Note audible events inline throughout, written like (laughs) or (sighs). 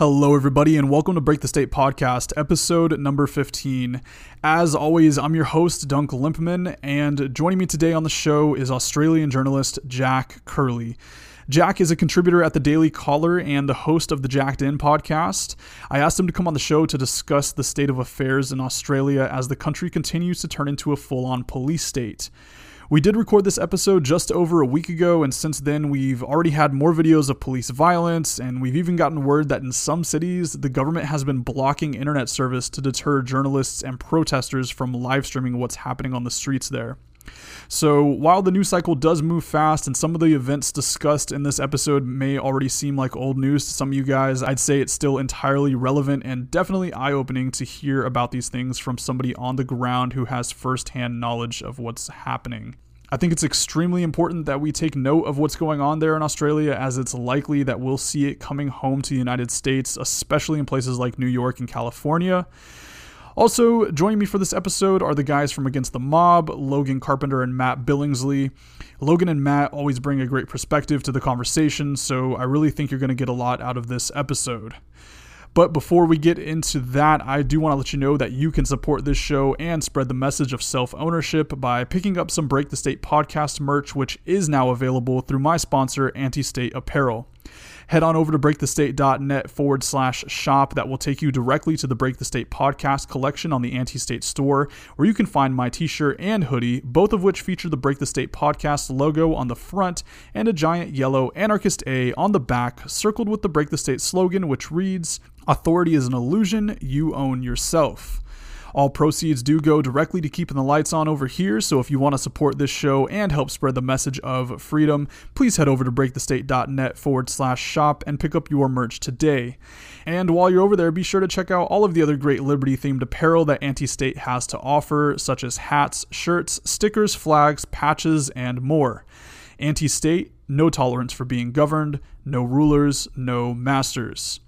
Hello, everybody, and welcome to Break the State Podcast, episode number 15. As always, I'm your host, Dunk Limpman, and joining me today on the show is Australian journalist Jack Curley. Jack is a contributor at the Daily Caller and the host of the Jacked In podcast. I asked him to come on the show to discuss the state of affairs in Australia as the country continues to turn into a full on police state. We did record this episode just over a week ago, and since then, we've already had more videos of police violence, and we've even gotten word that in some cities, the government has been blocking internet service to deter journalists and protesters from live streaming what's happening on the streets there. So, while the news cycle does move fast and some of the events discussed in this episode may already seem like old news to some of you guys, I'd say it's still entirely relevant and definitely eye opening to hear about these things from somebody on the ground who has firsthand knowledge of what's happening. I think it's extremely important that we take note of what's going on there in Australia, as it's likely that we'll see it coming home to the United States, especially in places like New York and California. Also, joining me for this episode are the guys from Against the Mob, Logan Carpenter and Matt Billingsley. Logan and Matt always bring a great perspective to the conversation, so I really think you're going to get a lot out of this episode. But before we get into that, I do want to let you know that you can support this show and spread the message of self ownership by picking up some Break the State podcast merch, which is now available through my sponsor, Anti State Apparel head on over to breakthestate.net forward slash shop. That will take you directly to the Break the State podcast collection on the Anti State store, where you can find my t shirt and hoodie, both of which feature the Break the State podcast logo on the front and a giant yellow anarchist A on the back, circled with the Break the State slogan, which reads Authority is an illusion, you own yourself. All proceeds do go directly to keeping the lights on over here, so if you want to support this show and help spread the message of freedom, please head over to breakthestate.net forward slash shop and pick up your merch today. And while you're over there, be sure to check out all of the other great Liberty themed apparel that Anti State has to offer, such as hats, shirts, stickers, flags, patches, and more. Anti State, no tolerance for being governed, no rulers, no masters.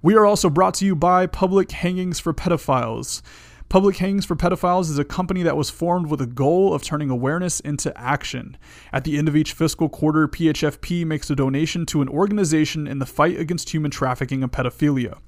We are also brought to you by Public Hangings for Pedophiles. Public Hangings for Pedophiles is a company that was formed with a goal of turning awareness into action. At the end of each fiscal quarter, PHFP makes a donation to an organization in the fight against human trafficking and pedophilia.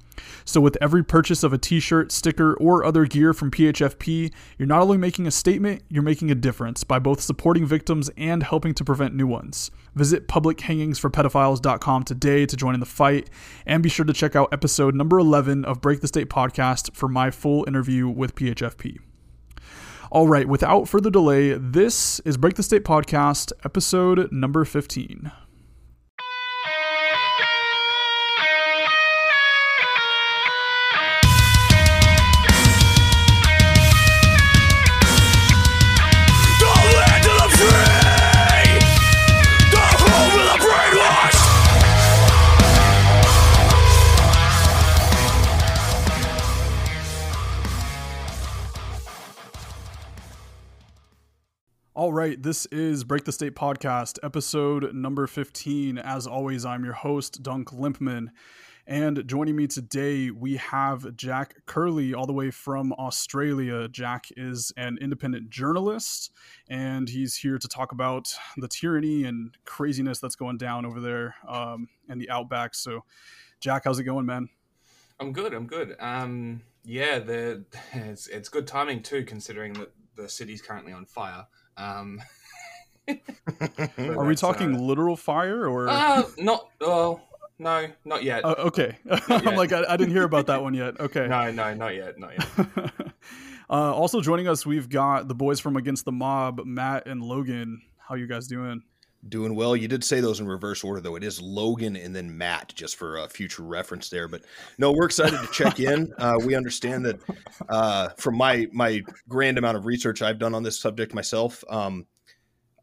So, with every purchase of a t shirt, sticker, or other gear from PHFP, you're not only making a statement, you're making a difference by both supporting victims and helping to prevent new ones. Visit publichangingsforpedophiles.com today to join in the fight, and be sure to check out episode number 11 of Break the State podcast for my full interview with PHFP. All right, without further delay, this is Break the State podcast, episode number 15. Right, this is Break the State Podcast, episode number 15. As always, I'm your host, Dunk Limpman. And joining me today, we have Jack Curley, all the way from Australia. Jack is an independent journalist, and he's here to talk about the tyranny and craziness that's going down over there um, in the outback. So, Jack, how's it going, man? I'm good. I'm good. Um, yeah, the, (laughs) it's, it's good timing too, considering that the city's currently on fire. Um, (laughs) Are we talking uh, literal fire or uh, not? Well, no, not yet. Uh, okay, (laughs) not (laughs) yet. I'm like I, I, didn't hear about that one yet. Okay, no, no, not yet, not yet. uh, also joining us, we've got the boys from Against the Mob, Matt and Logan. How you guys doing? Doing well. You did say those in reverse order, though. It is Logan and then Matt, just for a future reference there. But no, we're excited to check in. Uh, we understand that uh, from my my grand amount of research I've done on this subject myself, um,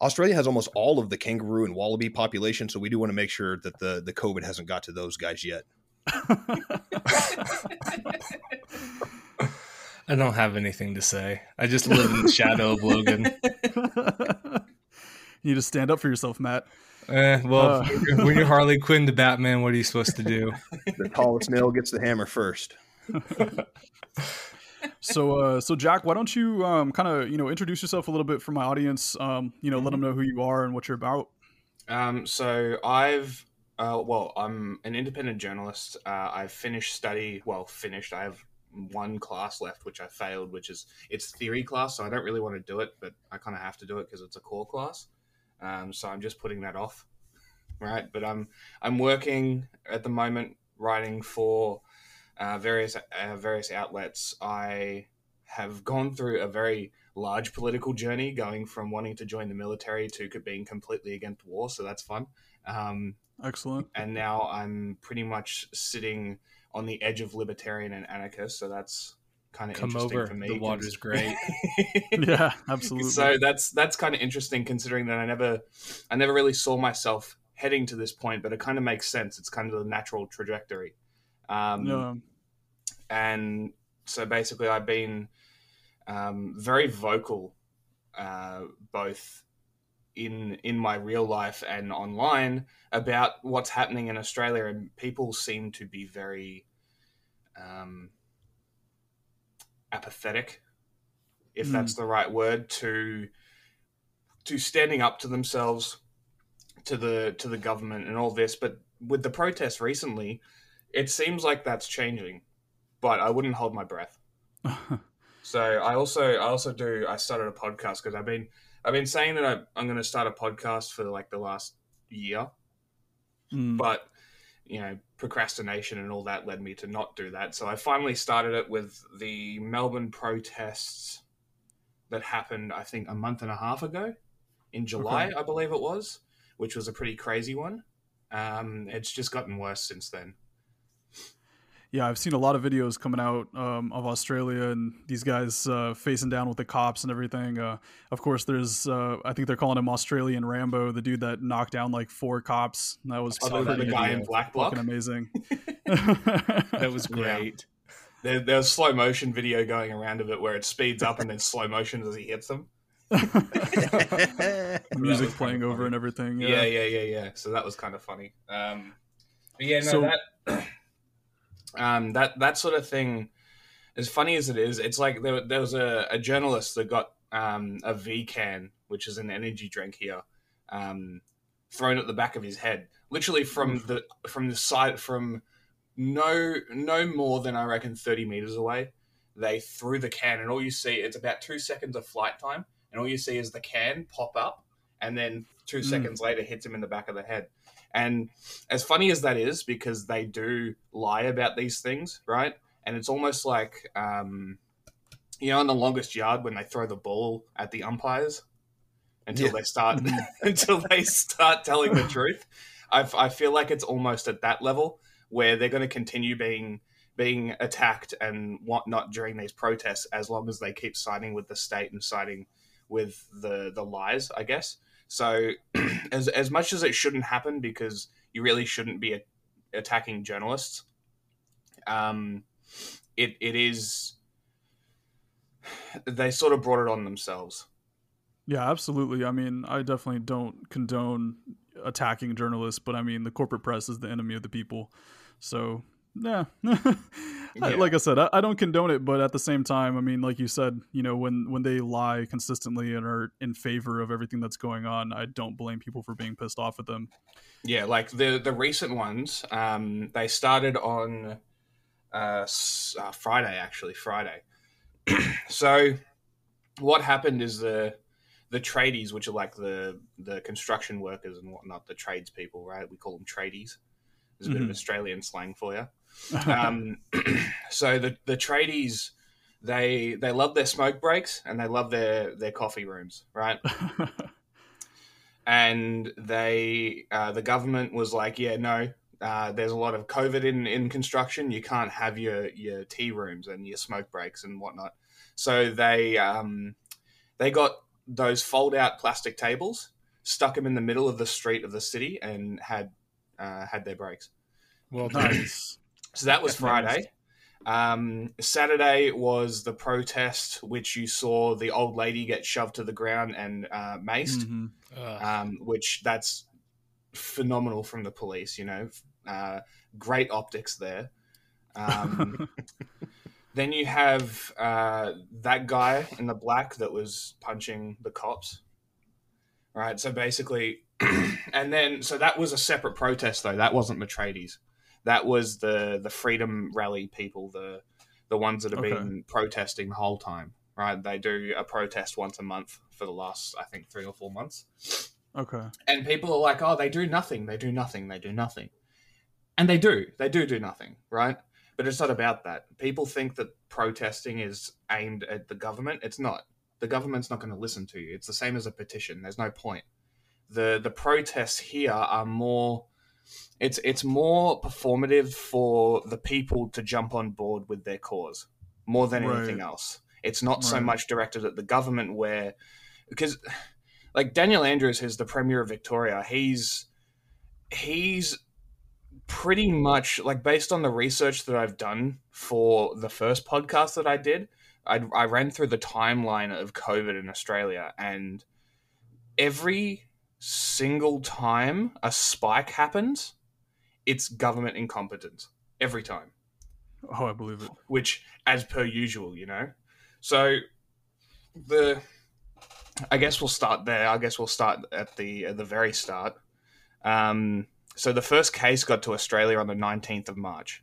Australia has almost all of the kangaroo and wallaby population. So we do want to make sure that the the COVID hasn't got to those guys yet. (laughs) I don't have anything to say. I just live in the shadow of Logan. (laughs) You need to stand up for yourself, Matt. Eh, well, uh. when you're Harley Quinn to Batman, what are you supposed to do? The tallest nail gets the hammer first. (laughs) so, uh, so Jack, why don't you um, kind of you know introduce yourself a little bit for my audience? Um, you know, let them know who you are and what you're about. Um, so I've Uh, well, I'm an independent journalist. Uh, I've finished study. Well, finished. I have one class left, which I failed, which is it's theory class. So I don't really want to do it, but I kind of have to do it because it's a core class. Um, so I'm just putting that off, right? But I'm I'm working at the moment writing for uh, various uh, various outlets. I have gone through a very large political journey, going from wanting to join the military to being completely against war. So that's fun. Um, Excellent. And now I'm pretty much sitting on the edge of libertarian and anarchist. So that's kind of Come interesting over. for me. The water's great. (laughs) yeah, absolutely. So that's that's kind of interesting considering that I never I never really saw myself heading to this point, but it kind of makes sense. It's kind of the natural trajectory. Um, yeah. And so basically, I've been um, very vocal, uh, both in in my real life and online about what's happening in Australia, and people seem to be very um, apathetic, if Mm. that's the right word, to to standing up to themselves, to the to the government, and all this. But with the protests recently, it seems like that's changing. But I wouldn't hold my breath. (laughs) So I also I also do I started a podcast because I've been I've been saying that I, I'm going to start a podcast for like the last year, Mm. but you know procrastination and all that led me to not do that. So I finally started it with the Melbourne protests that happened I think a month and a half ago in July I believe it was, which was a pretty crazy one. Um, it's just gotten worse since then. Yeah, I've seen a lot of videos coming out um, of Australia and these guys uh, facing down with the cops and everything. Uh, of course, there's uh, I think they're calling him Australian Rambo, the dude that knocked down like four cops. That was Other than the pretty guy in black block. fucking amazing. (laughs) That was Yeah. great. There, there's slow motion video going around of it where it speeds up and then slow motion as he hits them. (laughs) Music playing over funny. and everything. Yeah, yeah, yeah, yeah. So that was kind of funny. Um, but yeah, no, So- that um, that that sort of thing. As funny as it is, it's like there, there was a, a journalist that got um, a V can, which is an energy drink here, um, thrown at the back of his head, literally from the from the side from no no more than I reckon thirty meters away. They threw the can, and all you see it's about two seconds of flight time, and all you see is the can pop up, and then two Mm. seconds later hits him in the back of the head. And as funny as that is, because they do lie about these things, right? And it's almost like, um, you know, in the longest yard when they throw the ball at the umpires until Yeah. they start (laughs) (laughs) until they start telling the truth. I, I feel like it's almost at that level where they're going to continue being being attacked and whatnot during these protests as long as they keep siding with the state and siding with the the lies, I guess. So, (clears throat) as as much as it shouldn't happen because you really shouldn't be a, attacking journalists, um, it it is. They sort of brought it on themselves. Yeah, absolutely. I mean, I definitely don't condone attacking journalists, but I mean, the corporate press is the enemy of the people. So, yeah. (laughs) Yeah. Like I said, I, I don't condone it, but at the same time, I mean, like you said, you know, when when they lie consistently and are in favor of everything that's going on, I don't blame people for being pissed off at them. Yeah, like the the recent ones, um, they started on uh, uh, Friday, actually Friday. (clears throat) so, what happened is the the tradies, which are like the the construction workers and whatnot, the tradespeople, right? We call them tradies. There's a bit of Mhm. Australian slang for you. Um, (clears throat) so the the tradies, they they love their smoke breaks and they love their their coffee rooms, right? (laughs) and they uh, the government was like, yeah, no, uh, there's a lot of COVID in, in construction. You can't have your your tea rooms and your smoke breaks and whatnot. So they um, they got those fold out plastic tables, stuck them in the middle of the street of the city, and had uh, had their breaks. Well done. (clears throat) nice. So that was That's. Friday. Um, Saturday was the protest, which you saw the old lady get shoved to the ground and uh, maced Mhm. Um, which that's phenomenal from the police. You know, uh, great optics there. Um, (laughs) then you have uh, that guy in the black that was punching the cops. Right. So basically, (clears throat) and then so that was a separate protest though. That wasn't Matreides. That was the the freedom rally people, the the ones that have Okay. been protesting the whole time. Right? They do a protest once a month for the last, I think, three or four months. Okay. And people are like, "Oh, they do nothing. They do nothing. They do nothing." And they do. They do do nothing, right? But it's not about that. People think that protesting is aimed at the government. It's not. The government's not going to listen to you. It's the same as a petition. There's no point. The the protests here are more it's it's more performative for the people to jump on board with their cause more than anything else. It's not so much directed at the government where because like Daniel Andrews who's the premier of Victoria, he's he's pretty much like based on the research that I've done for the first podcast that I did, I, I ran through the timeline of COVID in Australia, and every single time a spike happens, it's government incompetence every time, Oh, I believe it. which as per usual, you know. So the I guess we'll start there. I guess we'll start at the at the very start. Um, so the first case got to Australia on the 19th of March,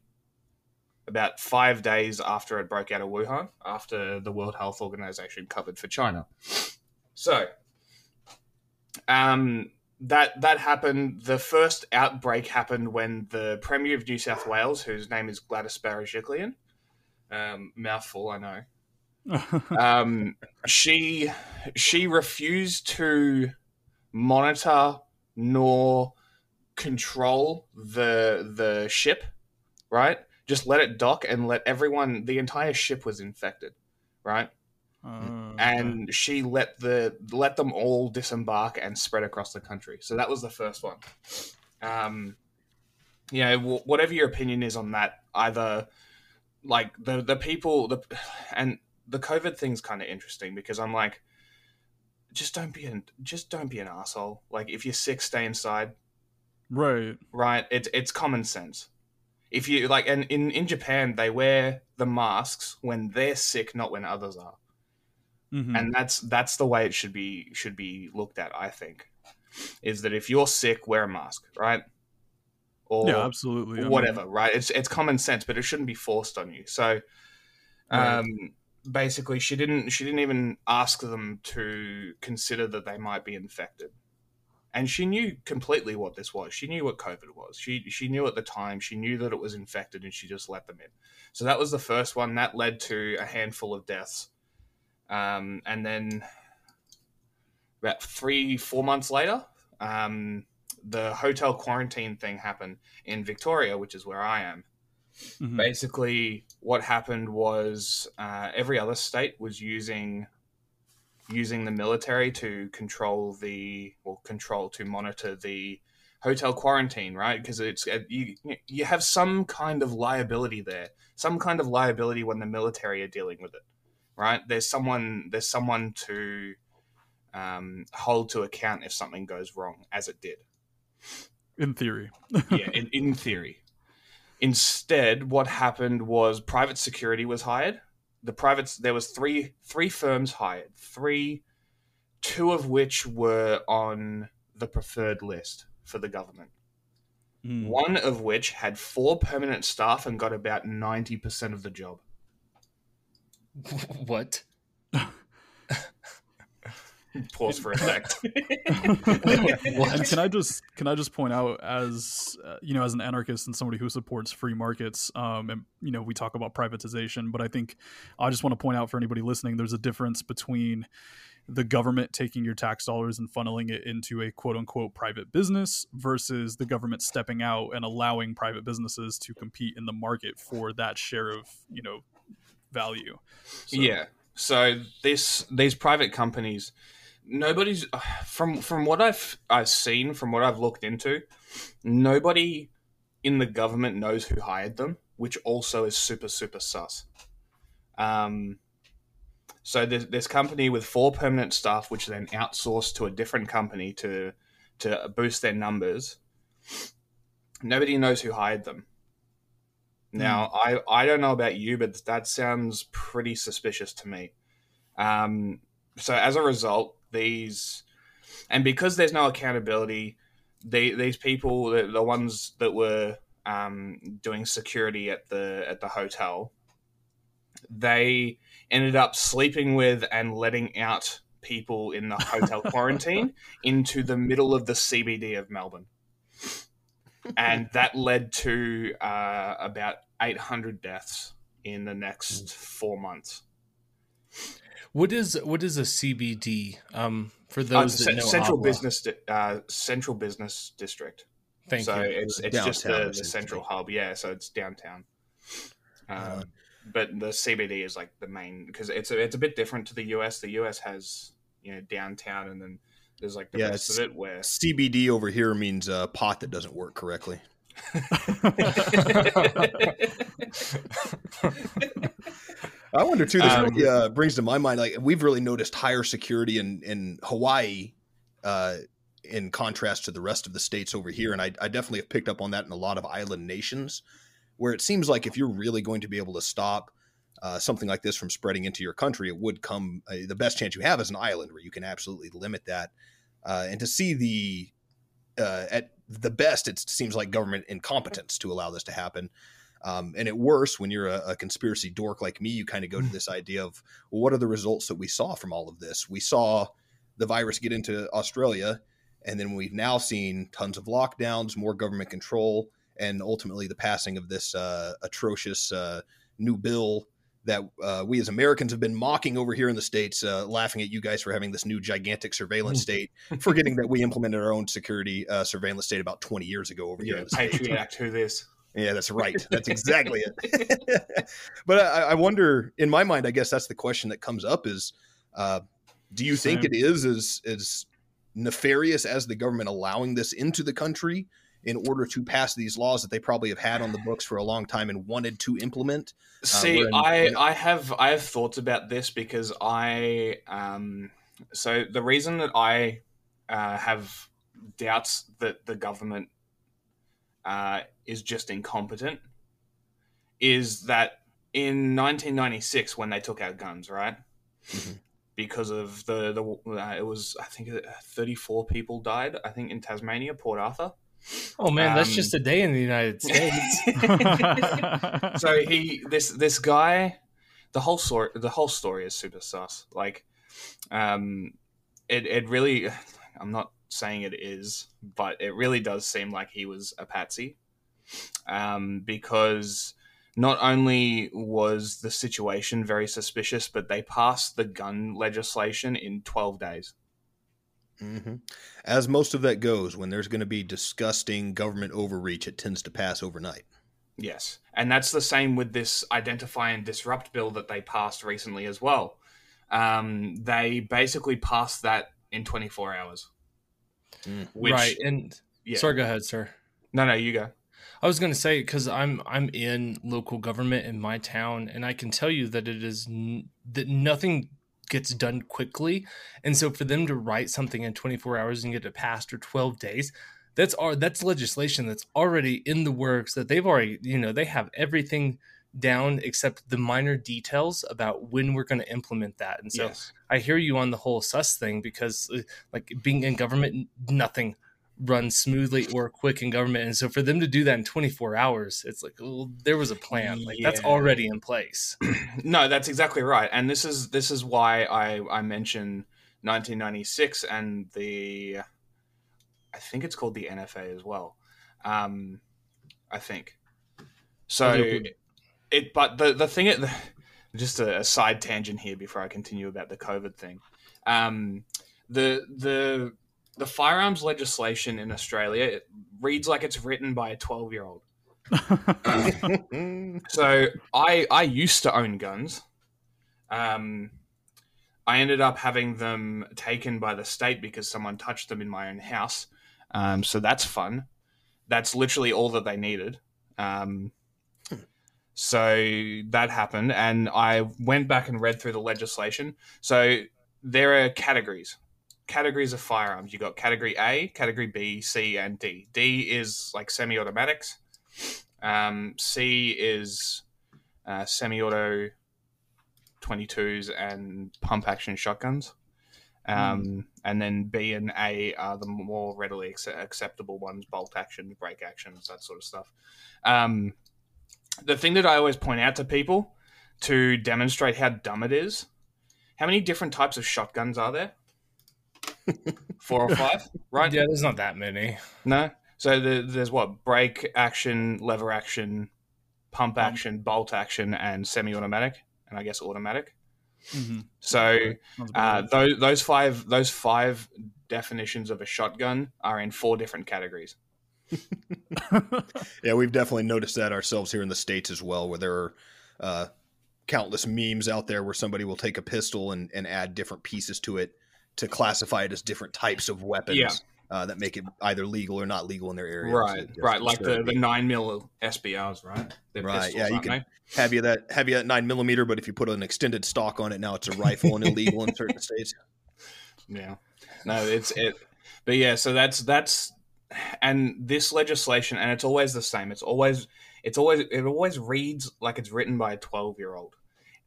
about five days after it broke out of Wuhan, after the World Health Organization covered for China. So, um, that that happened. The first outbreak happened when the Premier of New South Wales, whose name is Gladys Berejiklian, um, mouthful, I know (laughs) um, she she refused to monitor nor control the the ship right just let it dock and let everyone the entire ship was infected right Uh, and she let the let them all disembark and spread across the country. So that was the first one. Um, you know, wh- whatever your opinion is on that, either like the the people the and the COVID thing's kind of interesting because I'm like, just don't be an just don't be an asshole. Like if you're sick, stay inside. right. Right? It's it's common sense. If you like, and in in Japan they wear the masks when they're sick, not when others are Mhm. and that's that's the way it should be should be looked at i think is that if you're sick wear a mask right? Or yeah, absolutely. I mean, whatever right? It's it's common sense but it shouldn't be forced on you. So Right. um basically she didn't she didn't even ask them to consider that they might be infected. And she knew completely what this was. She knew what covid was. She she knew at the time. She knew that it was infected and she just let them in. So that was the first one. That led to a handful of deaths um, and then about three, four months later, um, the hotel quarantine thing happened in Victoria, which is where I am. Mhm. Basically, what happened was uh, every other state was using using the military to control the well control to monitor the hotel quarantine right because it's uh, you you have some kind of liability there some kind of liability when the military are dealing with it right? There's someone there's someone to um, hold to account if something goes wrong as it did. In theory. yeah in, in theory. Instead what happened was private security was hired. The privates there was three three firms hired. Three two of which were on the preferred list for the government. Mm. one of which had four permanent staff and got about 90% of the job (laughs) what? (laughs) pause for effect (laughs) and can I just can I just point out as uh, you know as an anarchist and somebody who supports free markets um, and you know we talk about privatization but I think I just want to point out for anybody listening there's a difference between the government taking your tax dollars and funneling it into a quote unquote private business versus the government stepping out and allowing private businesses to compete in the market for that share of you know value So- Yeah. So this these private companies, nobody's from from what I've I've seen from what I've looked into, nobody in the government knows who hired them, which also is super super sus. Um, so this company with four permanent staff, which then outsourced to a different company to to boost their numbers. Nobody knows who hired them. Now, I, I don't know about you, but that sounds pretty suspicious to me. Um, so as a result, these and because there's no accountability, they, these people, the, the ones that were um, doing security at the at the hotel, they ended up sleeping with and letting out people in the hotel (laughs) quarantine into the middle of the CBD of Melbourne. (laughs) And that led to uh, about 800 deaths in the next four months. What is what is a CBD? Um, for Uh, those that ce- know central Agua. business, di- uh, central business district. Thank so you. it's it's just the, the central hub. Yeah, so it's downtown. Um, Uh, but the CBD is like the main because it's a, it's a bit different to the US. The US has you know downtown, and then there's like the Yeah, rest of it where CBD over here means uh, pot that doesn't work correctly. I wonder too. This Um, really, uh, brings to my mind like we've really noticed higher security in in Hawaii, uh, in contrast to the rest of the states over here, and I, I definitely have picked up on that in a lot of island nations, where it seems like if you're really going to be able to stop uh, something like this from spreading into your country, it would come. Uh, the best chance you have is an island where you can absolutely limit that, uh, and to see the uh, at the best, it seems like government incompetence to allow this to happen. Um, and at worst, when you're a, a conspiracy dork like me, you kind of go to this idea of well, what are the results that we saw from all of this? We saw the virus get into Australia, and then we've now seen tons of lockdowns, more government control, and ultimately the passing of this uh, atrocious uh, new bill that uh, we as Americans have been mocking over here in the states, uh, laughing at you guys for having this new gigantic surveillance state, forgetting that we implemented our own security uh, surveillance state about 20 years ago over here yeah, in the. Patriot Act. Who this? Yeah, that's right. (laughs) That's exactly it. (laughs) but I, I wonder, in my mind, I guess that's the question that comes up: is uh, do you think it is as as nefarious as the government allowing this into the country in order to pass these laws that they probably have had on the books for a long time and wanted to implement? See, we're in- I I have I have thoughts about this because I um so the reason that I uh, have doubts that the government uh, is just incompetent is that in 1996 when they took out guns, right? Mhm. Because of the the uh, it was I think uh, 34 people died I think in Tasmania, Port Arthur. Oh man, that's Um, just a day in the United States. (laughs) (laughs) so he this this guy the whole story the whole story is super sus. Like um it it really (sighs) i'm not saying it is but it really does seem like he was a patsy. Um because not only was the situation very suspicious but they passed the gun legislation in 12 days hmm As most of that goes, when there's going to be disgusting government overreach, it tends to pass overnight. Yes. And that's the same with this identify and disrupt bill that they passed recently as well. Um, they basically passed that in 24 hours. Mm. Which, right. And yeah. sorry, go ahead, sir. No, no, you go. I was going to say because I'm I'm in local government in my town, and I can tell you that it is n- that nothing gets done quickly, and so for them to write something in 24 hours and get it passed or 12 days, that's our that's legislation that's already in the works that they've already you know they have everything down except the minor details about when we're going to implement that, and so yes. I hear you on the whole sus thing because, like, being in government, nothing runs smoothly or quick in government, and so for them to do that in 24 hours, it's like, well, there was a plan. Like that's already in place. (clears throat) No, that's exactly right. And this is this is why I I mention 1996 and the I think it's called the NFA as well. Um, I think so. It but the the thing it (laughs) just a, a side tangent here before I continue about the COVID thing. Um, the the the firearms legislation in Australia it reads like it's written by a 12 year old. (laughs) So I I used to own guns. Um, I ended up having them taken by the state because someone touched them in my own house. Um, so that's fun. That's literally all that they needed. Um, so that happened, and I went back and read through the legislation. So there are categories. Categories of firearms. You got category A, category B, C, and D. D is like semi-automatics. Um, C is uh, semi-auto 22s and pump action shotguns. Um, And then B and A are the more readily ac- acceptable ones: bolt action, break actions, that sort of stuff. Um, the thing that I always point out to people to demonstrate how dumb it is: how many different types of shotguns are there? Four or five, right? Yeah, there's not that many. No. So the, there's what break action, lever action, pump Pump. action, bolt action, and semi-automatic, and I guess automatic. Mm-hmm. So uh, those those five those five definitions of a shotgun are in four different categories. (laughs) Yeah, we've definitely noticed that ourselves here in the states as well, where there are uh, countless memes out there where somebody will take a pistol and, and add different pieces to it to classify it as different types of weapons Yeah. uh, that make it either legal or not legal in their area. Right, Just- right, like the, the nine mil SBRs, right? They're Right, pistols, yeah, you can- have you that have you that nine millimeter, but if you put an extended stock on it, now it's a rifle and illegal in certain (laughs) states. Yeah. No, it's it. But yeah, so that's that's and this legislation, and it's always the same. It's always it's always it always reads like it's written by a twelve year old,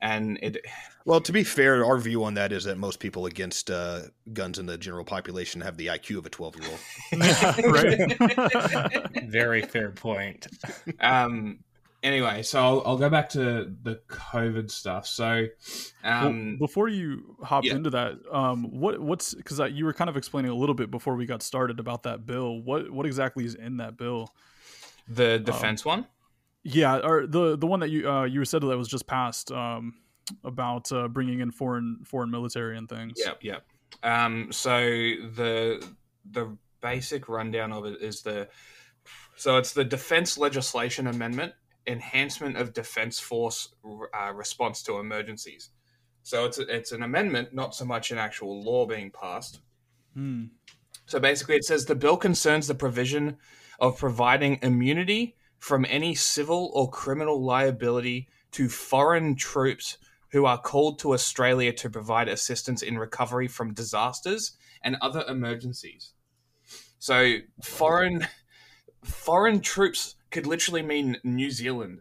and it Well, to be fair, our view on that is that most people against uh, guns in the general population have the IQ of a twelve year old. (laughs) (laughs) right. (laughs) Very fair point. um anyway so I'll, I'll go back to the covid stuff so um well, before you hop yeah. into that, um, what what's because you were kind of explaining a little bit before we got started about that bill. What what exactly is in that bill? the defense one Yeah, or the the one that you uh, you said that was just passed um, about uh, bringing in foreign foreign military and things. yep yep um so the the basic rundown of it is the so it's the defense legislation amendment enhancement of defense force uh, response to emergencies so it's a, it's an amendment not so much an actual law being passed Hmm. So basically, it says the bill concerns the provision of providing immunity from any civil or criminal liability to foreign troops who are called to Australia to provide assistance in recovery from disasters and other emergencies. So foreign foreign troops could literally mean New Zealand,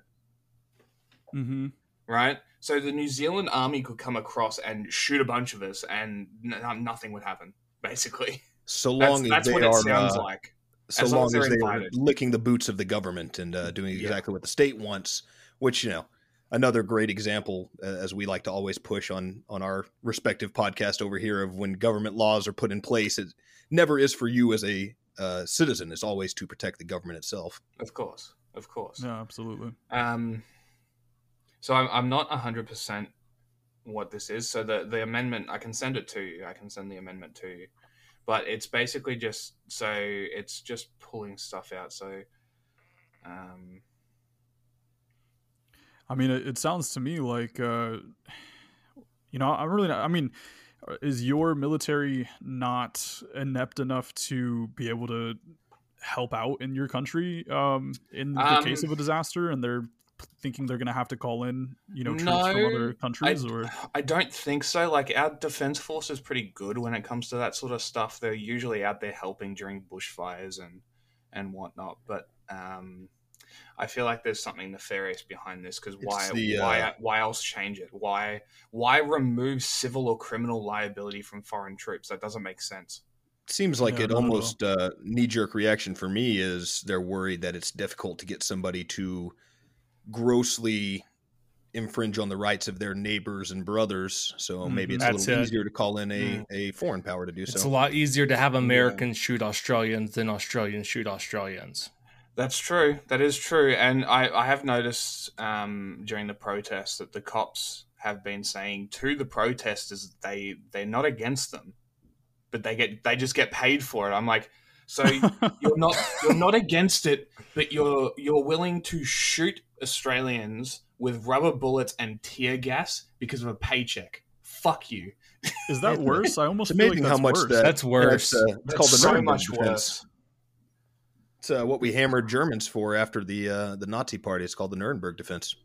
Mm-hmm. right? So the New Zealand army could come across and shoot a bunch of us, and n- nothing would happen. Basically, So that's, long as that's they what it are sounds uh, like. So As long long as as they're are licking the boots of the government and uh, doing Yeah. exactly what the state wants, which you know, another great example, uh, as we like to always push on on our respective podcast over here, of when government laws are put in place, it never is for you as a uh, citizen; it's always to protect the government itself. Of course, of course. Yeah, absolutely. Um, so I'm, I'm not hundred percent what this is. So the the amendment, I can send it to you. I can send the amendment to you, but it's basically just so it's just pulling stuff out. So, um, I mean, it, it sounds to me like, uh, you know, I'm really not. I mean, is your military not inept enough to be able to help out in your country um, in the Um, case of a disaster, and they're thinking they're going to have to call in, you know, troops No, from other countries, or I don't think so. Like our defense force is pretty good when it comes to that sort of stuff. They're usually out there helping during bushfires and and whatnot. But um, I feel like there's something nefarious behind this because why the, why uh, why else change it? Why why remove civil or criminal liability from foreign troops? That doesn't make sense. Seems like Yeah, it not at all. almost uh, knee jerk reaction for me is they're worried that it's difficult to get somebody to grossly infringe on the rights of their neighbors and brothers. So maybe it's a Mm-hmm. Little it. easier to call in a, Mm. a foreign power to do so. It's a lot easier to have Americans shoot Australians than Australians shoot Australians. That's true. That is true. And I, I have noticed um, during the protests that the cops have been saying to the protesters they they're not against them, but they get they just get paid for it. I'm like, so (laughs) you're not you're not against it, but you're you're willing to shoot Australians with rubber bullets and tear gas because of a paycheck. Fuck you. is that worse? I almost It's feel amazing like how much worse. that That's worse. It's, uh, it's That's called the so Nuremberg much defense. worse. It's uh, what we hammered Germans for after the uh, the Nazi party. It's called the Nuremberg defense.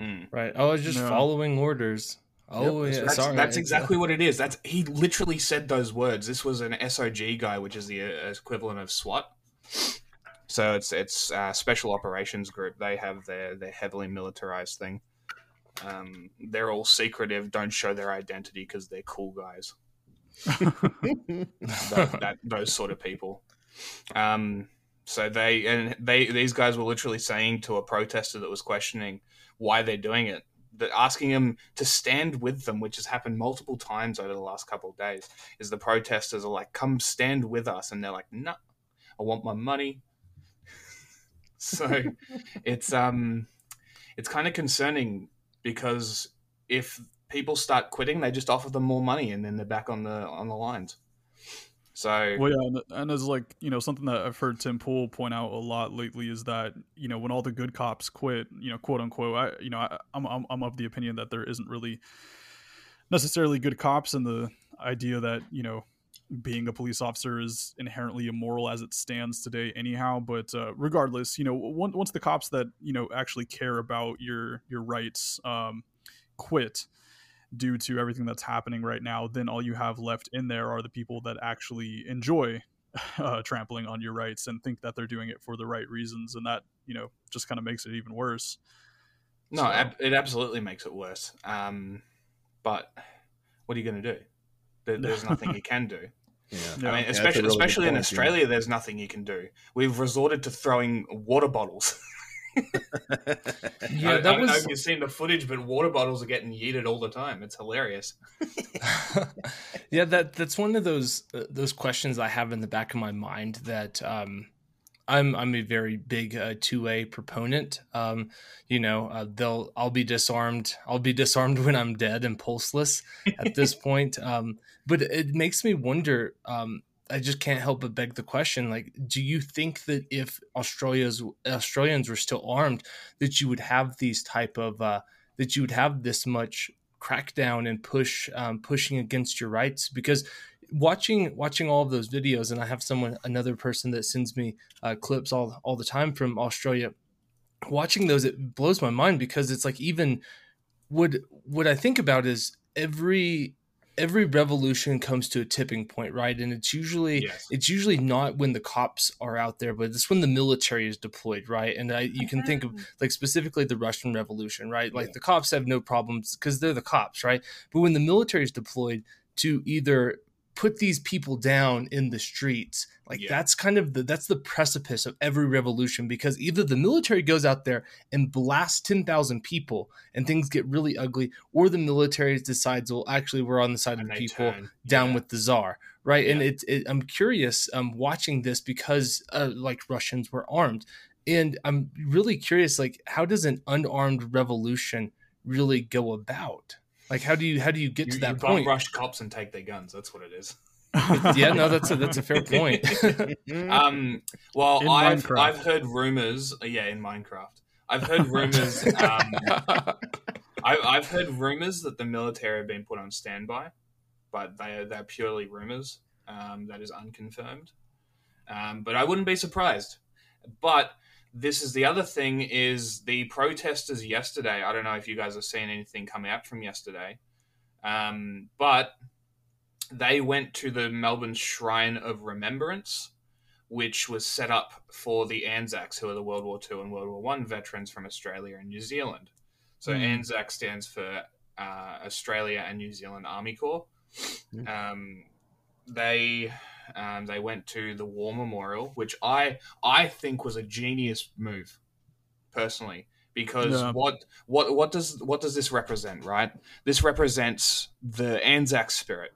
Mm. Right. I was just No. following orders. Oh, Yep, yeah. That's, sorry. that's It's, exactly what it is. That's he literally said those words. This was an SOG guy, which is the uh, equivalent of SWAT. So it's it's uh, Special Operations Group. They have their their heavily militarized thing. Um, they're all secretive. Don't show their identity because they're cool guys. (laughs) that, that, those sort of people. Um, so they and they these guys were literally saying to a protester that was questioning why they're doing it, that asking him to stand with them, which has happened multiple times over the last couple of days, is the protesters are like, "Come stand with us," and they're like, "No, I want my money." (laughs) so (laughs) it's um, it's kind of concerning because if people start quitting, they just offer them more money, and then they're back on the on the lines. So well, yeah, and, as like you know something that I've heard Tim Pool point out a lot lately is that you know when all the good cops quit, you know, quote unquote, I you know I, I'm I'm I'm of the opinion that there isn't really necessarily good cops, and the idea that you know being a police officer is inherently immoral as it stands today anyhow. But uh, regardless you know once the cops that you know actually care about your your rights um, quit due to everything that's happening right now, then all you have left in there are the people that actually enjoy (laughs) uh, trampling on your rights and think that they're doing it for the right reasons, and that you know just kind of makes it even worse. No, so. ab- it absolutely makes it worse. Um, but what are you going to do? There, there's (laughs) nothing you can do. Yeah. I mean, especially really especially in Australia, yeah. there's nothing you can do. We've resorted to throwing water bottles (laughs) (laughs) yeah, that I, was. I you've seen the footage, but water bottles are getting yeeted all the time. It's hilarious. (laughs) yeah, that that's one of those uh, those questions I have in the back of my mind that um, I'm I'm a very big uh, 2A proponent. Um, you know, uh, they'll I'll be disarmed. I'll be disarmed when I'm dead and pulseless at this (laughs) point. Um, but it makes me wonder. Um, I just can't help but beg the question: like, do you think that if Australia's Australians were still armed, that you would have these type of uh, that you would have this much crackdown and push um, pushing against your rights? Because watching watching all of those videos, and I have someone another person that sends me uh, clips all all the time from Australia. Watching those, it blows my mind because it's like even what what I think about is every every revolution comes to a tipping point right and it's usually yes. it's usually not when the cops are out there but it's when the military is deployed right and I, you can think of mm-hmm. like specifically the russian revolution right like yeah. the cops have no problems because they're the cops right but when the military is deployed to either put these people down in the streets like yeah. that's kind of the that's the precipice of every revolution because either the military goes out there and blasts 10,000 people and things get really ugly or the military decides well actually we're on the side of the people turn. down yeah. with the czar right yeah. and it's it, i'm curious um watching this because uh, like russians were armed and i'm really curious like how does an unarmed revolution really go about like, how do you how do you get you, to that you point? Rush cops and take their guns. That's what it is. (laughs) yeah, no, that's a that's a fair point. (laughs) um, well, in I've Minecraft. I've heard rumors. Uh, yeah, in Minecraft, I've heard rumors. Um, (laughs) I, I've heard rumors that the military have been put on standby, but they are, they're purely rumors. Um, that is unconfirmed. Um, but I wouldn't be surprised. But this is the other thing is the protesters yesterday. I don't know if you guys have seen anything come out from yesterday, um, but they went to the Melbourne Shrine of Remembrance, which was set up for the Anzacs, who are the World War II and World War One veterans from Australia and New Zealand. So mm. ANZAC stands for uh, Australia and New Zealand Army Corps. Mm. Um, they um, they went to the War Memorial, which I I think was a genius move, personally, because yeah. what what what does what does this represent? Right, this represents the Anzac spirit,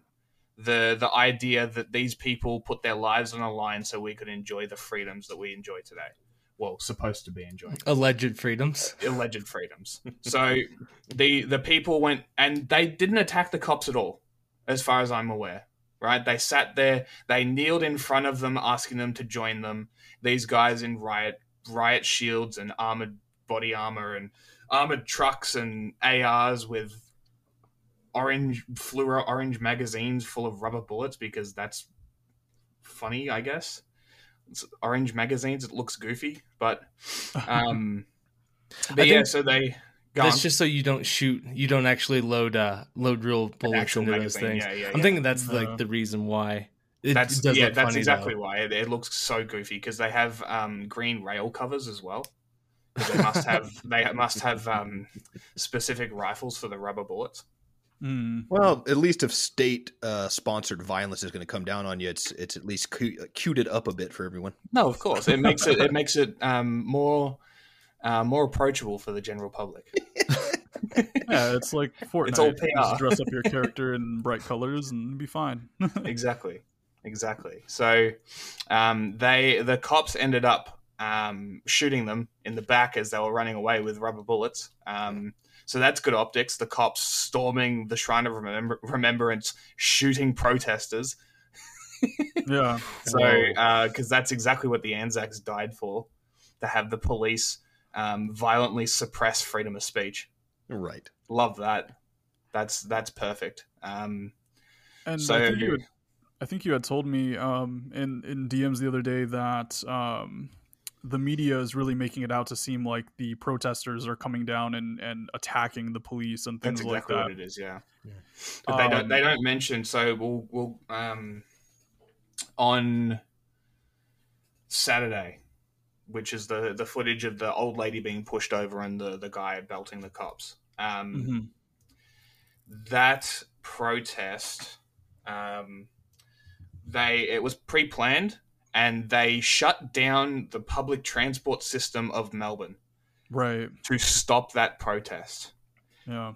the the idea that these people put their lives on a line so we could enjoy the freedoms that we enjoy today. Well, supposed to be enjoying alleged freedoms, (laughs) alleged freedoms. so the the people went and they didn't attack the cops at all, as far as I'm aware right? They sat there, they kneeled in front of them, asking them to join them. These guys in riot riot shields and armored body armor and armored trucks and ARs with orange fluoro orange magazines full of rubber bullets because that's funny, I guess. It's orange magazines. It looks goofy, but (laughs) um, but yeah. so they that's just so you don't shoot. You don't actually load uh load real bullets into those things. Yeah, yeah, I'm thinking that's no. like the reason why. It, that's it yeah, that's funny, exactly though. why it, it, looks so goofy because they have um, green rail covers as well. They must have (laughs) they must have um, specific rifles for the rubber bullets. Mm. Well, at least if state uh, sponsored violence is going to come down on you, it's it's at least cu- queued it up a bit for everyone. No, of course, it makes it it makes it um, more uh, more approachable for the general public. (laughs) Yeah, it's like Fortnite. (laughs) It's all You just dress up your (laughs) character in bright colors and be fine. exactly, exactly. So um, they the cops ended up um, shooting them in the back as they were running away with rubber bullets. Um, so that's good optics. The cops storming the Shrine of Remember- Remembrance, shooting protesters. yeah. So, because that's exactly what the Anzacs died for, to have the police um, violently suppress freedom of speech. Right. Love that. That's that's perfect. Um, And So- I think you had, I think you had told me um, in in DMs the other day that um, the media is really making it out to seem like the protesters are coming down and, and attacking the police and things that's like exactly that. what it is. Yeah, Yeah. but they Um, don't they don't mention. So we'll we'll um, on Saturday, which is the the footage of the old lady being pushed over and the the guy belting the cops. Um, Mhm. that protest um, they it was pre-planned and they shut down the public transport system of melbourne Right. to stop that protest Yeah.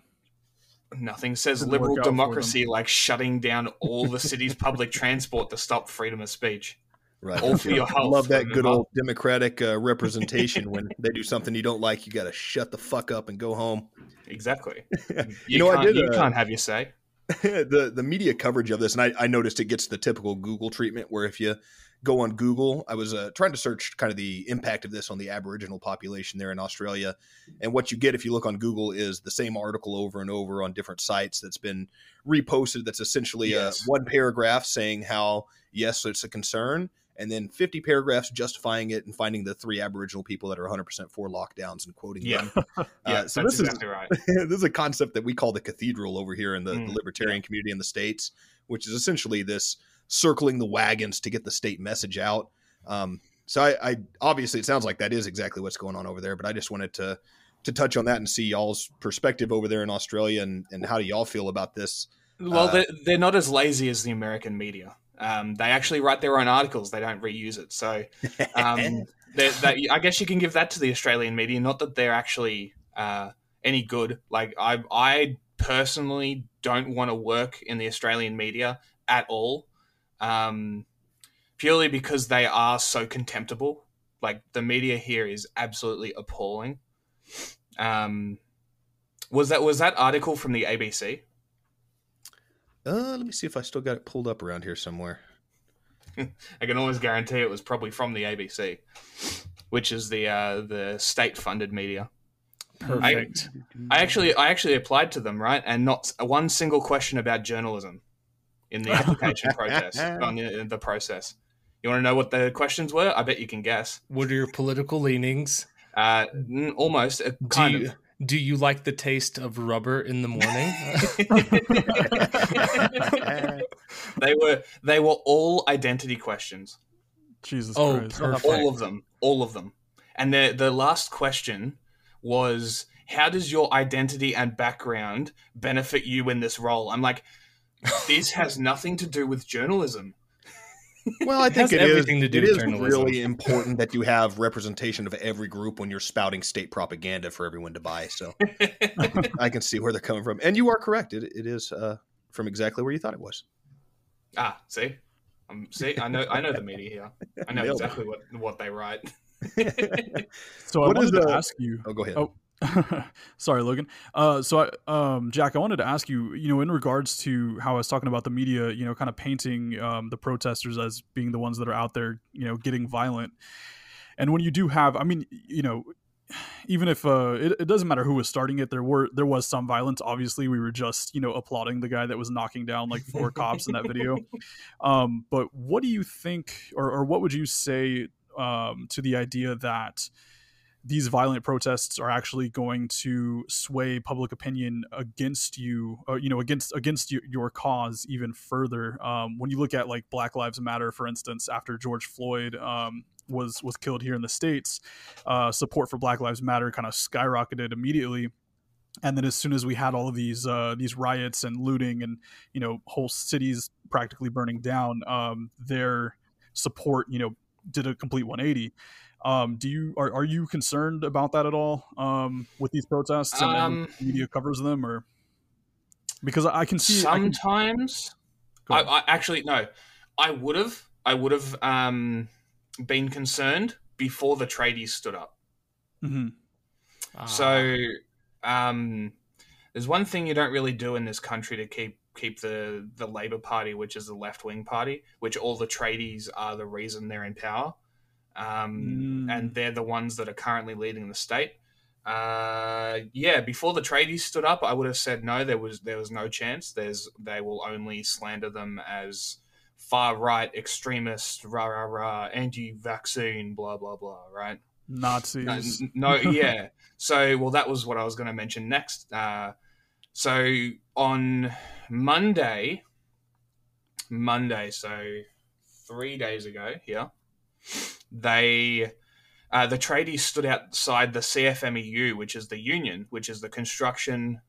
nothing says Didn't liberal work out for democracy like shutting down all the city's public transport to stop freedom of speech Right. All for your health, Love that good old democratic uh, representation. when they do something you don't like, you got to shut the fuck up and go home. exactly (laughs) You know, I did, you uh, can't have your say (laughs) the the media coverage of this, and I, I noticed it gets the typical Google treatment where if you go on Google, I was uh, trying to search kind of the impact of this on the Aboriginal population there in Australia, and what you get if you look on Google is the same article over and over on different sites that's been reposted. That's essentially Yes. uh, one paragraph saying how yes, it's a concern. And then 50 paragraphs justifying it and finding the three Aboriginal people that are 100% for lockdowns and quoting Yeah. them. (laughs) yeah Uh, so that's this is right (laughs) this is a concept that we call the cathedral over here in the, the Mm, libertarian community in the states, which is essentially this circling the wagons to get the state message out. Um, so I, I obviously it sounds like that is exactly what's going on over there, but I just wanted to to touch on that and see y'all's perspective over there in Australia and and how do y'all feel about this? Well, Uh, they're, they're not as lazy as the American media. Um, they actually write their own articles. They don't reuse it. So (laughs) um, they they I guess you can give that to the Australian media. Not that they're actually uh, any good. Like I, I personally don't want to work in the Australian media at all, um, purely because they are so contemptible. Like the media here is absolutely appalling. Um, was that was that article from the ABC? Uh, let me see if I still got it pulled up around here somewhere. (laughs) I can always guarantee it was probably from the ABC, which is the uh, the state funded media. Perfect. I actually I actually applied to them right, and not one single question about journalism in the application (laughs) process on the, the process. You want to know what the questions were? I bet you can guess. what are your political leanings? Uh, almost, uh, kind you of. Do you like the taste of rubber in the morning? (laughs) they were they were all identity questions. Jesus Oh, Christ. perfect. all of them all of them and the the last question was how does your identity and background benefit you in this role i'm like this has nothing to do with journalism Well, I It think has it is. everything to do it with is journalism. really important that you have representation of every group when you're spouting state propaganda for everyone to buy. So (laughs) I can see where they're coming from, and you are correct. It, it is uh, from exactly where you thought it was. ah see um, see i know i know the media here i know Nailed it. exactly what what they write (laughs) (laughs) So I What is wanted to the- ask you. Oh, go ahead. Oh, (laughs) sorry, Logan. Uh, so, I, um, Jack, I wanted to ask you, you know, in regards to how I was talking about the media, you know, kind of painting um, the protesters as being the ones that are out there, you know, getting violent. And when you do have, I mean, you know, even if uh, it, it doesn't matter who was starting it, there were there was some violence. Obviously, we were just you know applauding the guy that was knocking down like four (laughs) cops in that video. Um, but what do you think, or, or what would you say um, to the idea that these violent protests are actually going to sway public opinion against you, or, you know, against against your, your cause even further? Um, when you look at like Black Lives Matter, for instance, after George Floyd um, was was killed here in the states, uh, support for Black Lives Matter kind of skyrocketed immediately. and then as soon as we had all of these uh, these riots and looting and you know whole cities practically burning down, um, their support you know did a complete 180. Um, do you are, are you concerned about that at all um, with these protests and, Um, and media covers them or because I can see I can- Sometimes, I. I actually no, I would have, I would have um, been concerned before the tradies stood up. Mhm. Ah, So, um, there's one thing you don't really do in this country to keep keep the the Labor Party, which is the left wing party, which all the tradies are the reason they're in power, um, Mm. and they're the ones that are currently leading the state. Uh, yeah, before the tradies stood up, I would have said no. There was there was no chance. There's they will only slander them as far right extremist, rah rah rah, anti-vaccine, blah blah blah. Right? Nazis. No, no yeah. (laughs) So, well, that was what I was going to mention next. Uh, so on Monday, Monday, so three days ago, here, they, uh, the tradies stood outside the CFMEU, which is the union, which is the construction,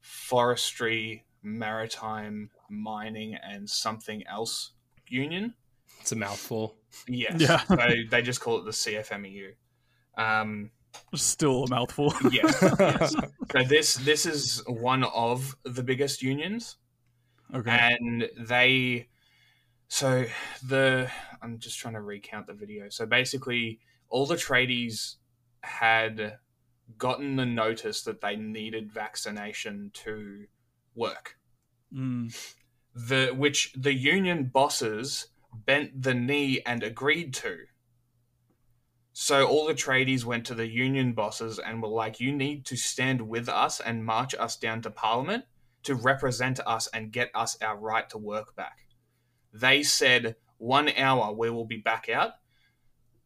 forestry, maritime, mining, and something else union. it's a mouthful. Yes. Yeah. so they just call it the CFMEU. Um, Still a mouthful. (laughs) yes, (laughs) yes. So this this is one of the biggest unions, okay. and they. So the I'm just trying to recount the video. So basically, all the tradies had gotten the notice that they needed vaccination to work. Mm. The which the union bosses bent the knee and agreed to. So all the tradies went to the union bosses and were like, "You need to stand with us and march us down to Parliament to represent us and get us our right to work back." They said, "One hour, we will be back out."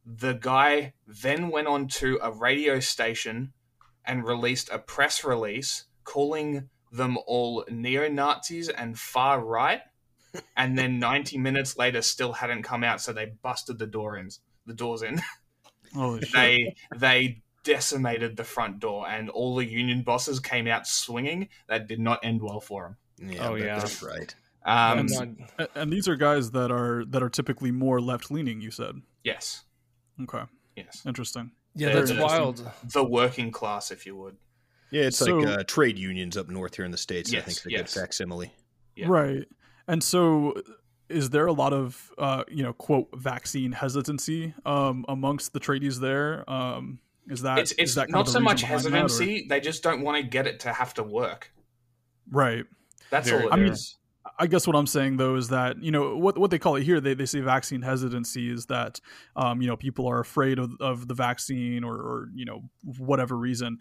The guy then went on to a radio station and released a press release calling them all neo Nazis and far right. (laughs) And then 90 minutes later, still hadn't come out, so they busted the door in. The doors in. (laughs) Holy shit. they they decimated the front door, and all the union bosses came out swinging. That did not end well for them. Yeah, Oh, yeah. that's right. Um, And- not- and these are guys that are that are typically more left leaning. You said. yes, Okay. yes, Interesting. yeah, They're that's wild. the working class, if you would. Yeah, it's So- like uh, trade unions up north here in the states. I Yes, think they yes. get facsimile. Yeah. Right. And so is there a lot of uh, you know, quote vaccine hesitancy um amongst the tradies there? Um is that It's is that not so much behind that, hesitancy; they just don't want to get it to have to work. Right. That's Very all it I mean, is. I guess what I'm saying though is that you know what what they call it here they, they say vaccine hesitancy is that um, you know people are afraid of, of the vaccine or, or you know whatever reason,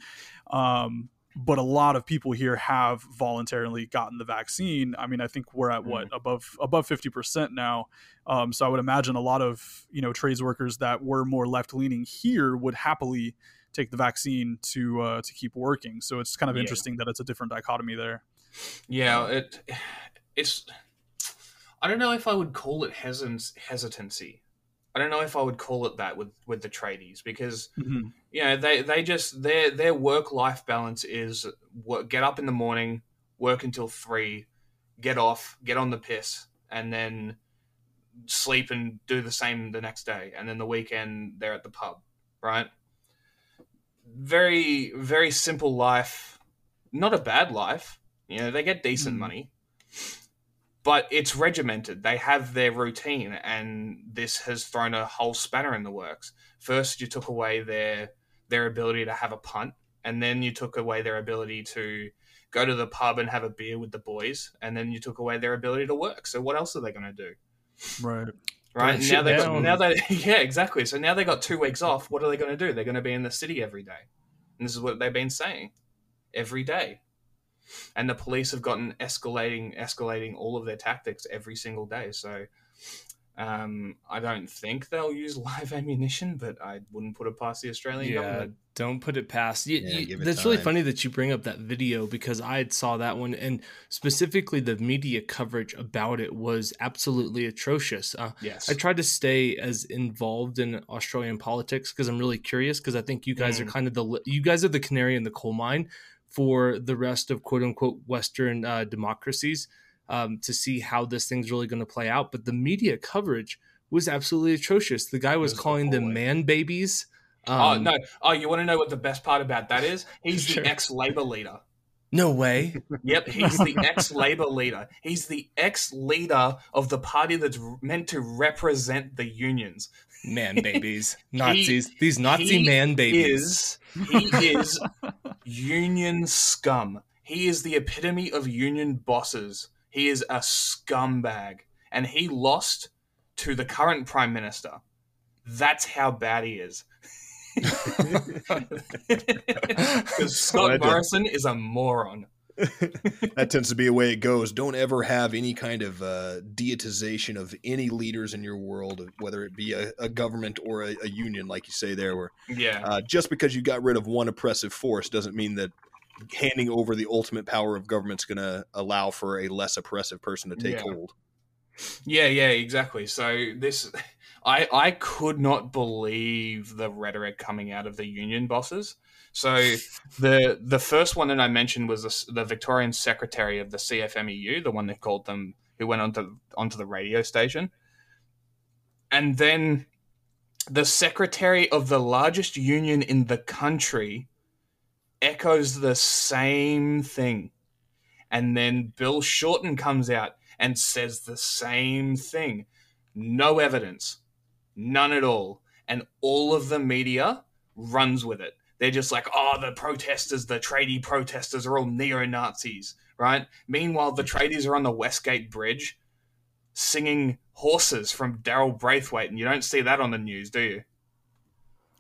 um, but a lot of people here have voluntarily gotten the vaccine. I mean I think we're at what above above fifty percent now, um, so I would imagine a lot of you know trades workers that were more left leaning here would happily take the vaccine to uh, to keep working. So it's kind of Yeah. interesting that it's a different dichotomy there. Yeah, it it's. I don't know if I would call it hesit- hesitancy. I don't know if I would call it that with with the tradies because Mhm. you know they they just their their work life balance is work, get up in the morning, work until three, get off, get on the piss, and then sleep and do the same the next day, and then the weekend they're at the pub, right? Very very simple life, not a bad life. You know they get decent Mm. money, but it's regimented. They have their routine, and this has thrown a whole spanner in the works. First, you took away their their ability to have a punt, and then you took away their ability to go to the pub and have a beer with the boys, and then you took away their ability to work. So what else are they going to do? Right. Right now they got now they yeah exactly. So now they got two weeks off. What are they going to do? They're going to be in the city every day, and this is what they've been saying every day. And the police have gotten escalating escalating all of their tactics every single day. So um, I don't think they'll use (laughs) live ammunition, but I wouldn't put it past the Australian Yeah, government. don't put it past. You, Yeah, you- give it that's really funny that you bring up that video because I saw that one, and specifically the media coverage about it was absolutely atrocious. Uh, Yes, I tried to stay as involved in Australian politics because I'm really curious because I think you guys are Mm. kind of the you guys are the canary in the coal mine for the rest of quote unquote Western uh, democracies um, to see how this thing's really going to play out. But the media coverage was absolutely atrocious. The guy was, was calling them man babies. Um, oh no! Oh, you want to know what the best part about that is? (laughs) He's Sure. the ex-labor leader. No way. (laughs) Yep, he's the ex-labor leader. He's the ex-leader of the party that's meant to represent the unions. Man babies. (laughs) Nazis. These Nazi he man babies. Is he (laughs) is union scum? He is the epitome of union bosses. He is a scumbag, and he lost to the current prime minister. That's how bad he is. (laughs) Because Scott Morrison is a moron. (laughs) that tends to be a way it goes. Don't ever have any kind of uh, deitization of any leaders in your world, whether it be a, a government or a, a union, like you say there. Where Yeah, uh, just because you got rid of one oppressive force doesn't mean that handing over the ultimate power of government's going to allow for a less oppressive person to take Yeah. hold. Yeah, yeah, exactly. So this, (laughs) I I could not believe the rhetoric coming out of the union bosses. So the the first one that I mentioned was the, the Victorian secretary of the CFMEU, the one that called them, who went onto onto the radio station, and then the secretary of the largest union in the country echoes the same thing, and then Bill Shorten comes out and says the same thing. No evidence, none at all. And all of the media runs with it. They're just like, oh, the protesters, the tradie protesters are all neo Nazis, right? Meanwhile, the tradies are on the Westgate Bridge singing horses from Daryl Braithwaite, and you don't see that on the news, do you?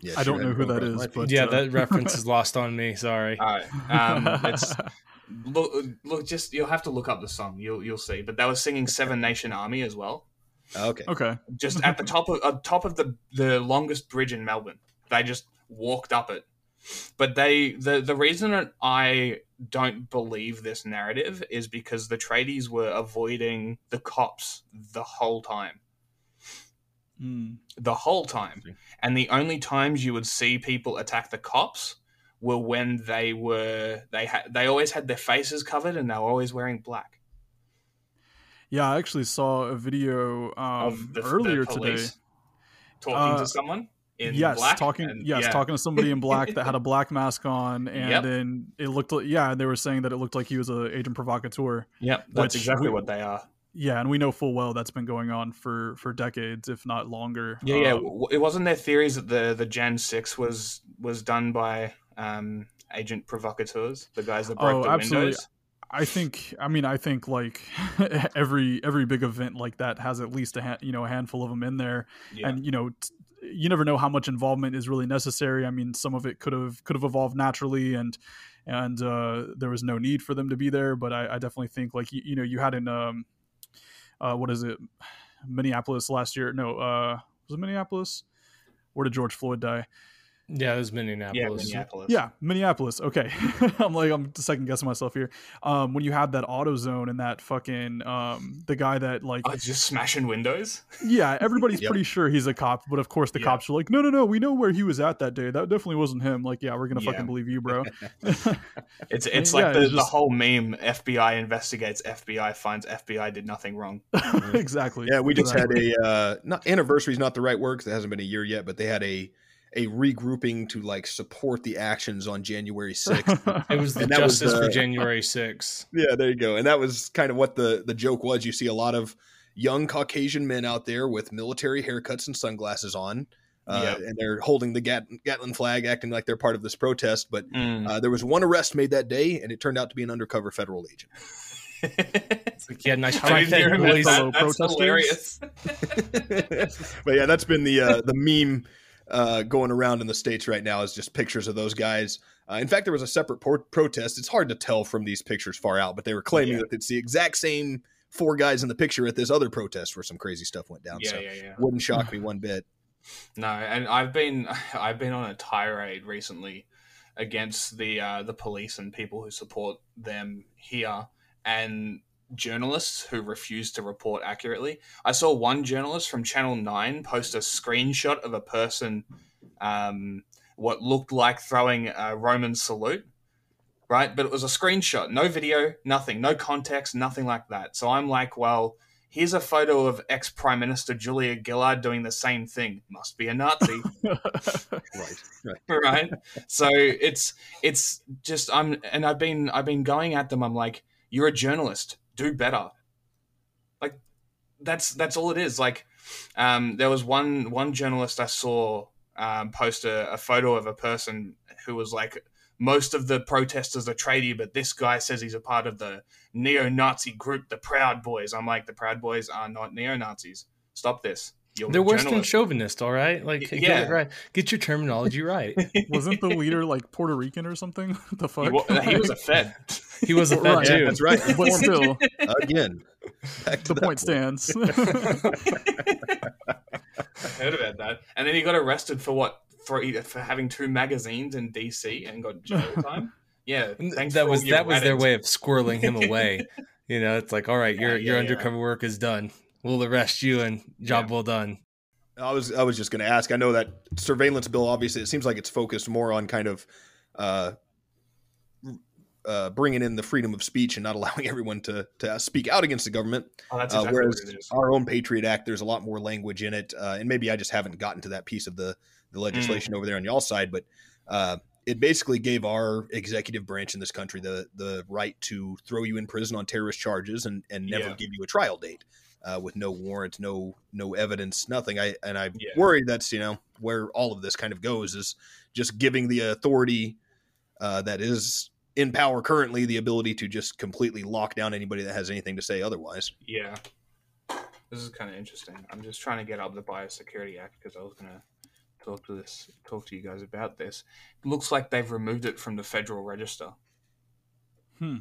Yeah, I don't know who that is, but yeah, uh, that reference is (laughs) lost on me. Sorry. Uh, um, it's (laughs) look, look, just you'll have to look up the song. You'll you'll see. But they were singing Seven Nation Army as well. okay. okay. just (laughs) at the top of uh, top of the the longest bridge in Melbourne. They just walked up it. But they the the reason that I don't believe this narrative is because the tradies were avoiding the cops the whole time. Mm. The whole time. And the only times you would see people attack the cops were when they were they had they always had their faces covered and they were always wearing black. Yeah, I actually saw a video um, of the, earlier the today. talking Uh, to someone in yes, black. talking. and- yes, yeah. talking to somebody in black that had a (laughs) black mask on, and Yep. then it looked. like Yeah, they were saying that it looked like he was a agent provocateur. Yep, that's exactly we- what they are. Yeah, and we know full well that's been going on for for decades, if not longer. Yeah, yeah. Um, w- It wasn't their theories that the the Jan Six was was done by um, agent provocateurs, the guys that broke Oh, the absolutely. windows. I think. I mean, I think like (laughs) every every big event like that has at least a ha- you know a handful of them in there, Yeah. and you know. T- you never know how much involvement is really necessary. I mean, some of it could have could have evolved naturally, and and uh, there was no need for them to be there. But I, I definitely think like you, you know you had in um, uh, what is it, Minneapolis last year? No, uh, was it Minneapolis? Where did George Floyd die? Yeah, it was yeah, Minneapolis. Minneapolis. Yeah, Minneapolis. Okay, (laughs) I'm like I'm second guessing myself here. Um, when you had that AutoZone and that fucking um, the guy that like Oh, just smashing windows. (laughs) yeah, everybody's Yep. pretty sure he's a cop, but of course the Yeah. cops are like, no, no, no, we know where he was at that day. That definitely wasn't him. Like, yeah, we're gonna Yeah. fucking believe you, bro. (laughs) It's it's Yeah, like the, it's the whole meme. FBI investigates. FBI finds. FBI did nothing wrong. exactly. Yeah, we just Exactly. had a uh, not anniversary is not the right word 'cause it hasn't been a year yet, but they had a a regrouping to like support the actions on January (laughs) 6th. It was the And that was Justice the- for January 6th. (laughs) yeah, there you go. And that was kind of what the the joke was. You see a lot of young Caucasian men out there with military haircuts and sunglasses on. Uh, Yep. And they're holding the Gat- Gatlin flag, acting like they're part of this protest. But Mm. uh, there was one arrest made that day, and it turned out to be an undercover federal agent. (laughs) It's like, yeah, nice I try, didn't hear him boys. that. Fellow That's protesters. hilarious. but yeah, that's been the uh, the meme uh, going around in the states right now is just pictures of those guys. Uh, in fact, there was a separate por- protest. It's hard to tell from these pictures far out, but they were claiming Yeah. that it's the exact same four guys in the picture at this other protest where some crazy stuff went down. yeah, so yeah, yeah. wouldn't (laughs) shock me one bit. No, and I've been (sighs) I've been on a tirade recently against the uh, the police and people who support them here, and journalists who refuse to report accurately. I saw one journalist from Channel Nine post a screenshot of a person, um, what looked like throwing a Roman salute, right? But it was a screenshot, no video, nothing, no context, nothing like that. So I'm like, well, here's a photo of ex Prime Minister Julia Gillard doing the same thing. Must be a Nazi. (laughs) right, right, (laughs) right. So it's it's just I'm and I've been I've been going at them. I'm like, you're a journalist, do better. Like that's that's all it is. Like um, there was one one journalist I saw um, post a, a photo of a person who was like most of the protesters are tradie, but this guy says he's a part of the neo-Nazi group, the Proud Boys. I'm like, the Proud Boys are not neo-Nazis. Stop this. You're They're Western chauvinist, all right. Like, yeah, get, right. get your terminology right. (laughs) Wasn't the leader like Puerto Rican or something? (laughs) the fuck? He, uh, he was a (laughs) Fed. he was a Fed right. too. Yeah, that's right. but still, again, the point point stands. I heard about that, and then he got arrested for what for for having two magazines in DC and got jail time. Yeah, that was that was their way of squirreling him away. you know, it's like, all right, your yeah, your yeah, undercover work is done. We'll arrest you and job well done. I was I was just going to ask. I know that surveillance bill. Obviously, it seems like it's focused more on kind of uh, uh, bringing in the freedom of speech and not (laughs) allowing everyone to to speak out against the government. Oh, exactly uh, whereas our own Patriot Act, there's a lot more language in it, uh, and maybe I just haven't gotten to that piece of the the legislation mm. over there on y'all side, but uh, it basically gave our executive branch in this country the the right to throw you in prison on terrorist charges and and never yeah. give you a trial date. Uh, with no warrant, no no evidence, nothing. I and I yeah. worry that's you know where all of this kind of goes is just giving the authority uh, that is in power currently the ability to just completely lock down anybody that has anything to say otherwise. Yeah, this is kind of interesting. I'm just trying to get up the Biosecurity Act because I was gonna talk to this, talk to you guys about this. It looks like they've removed it from the Federal Register. Hmm.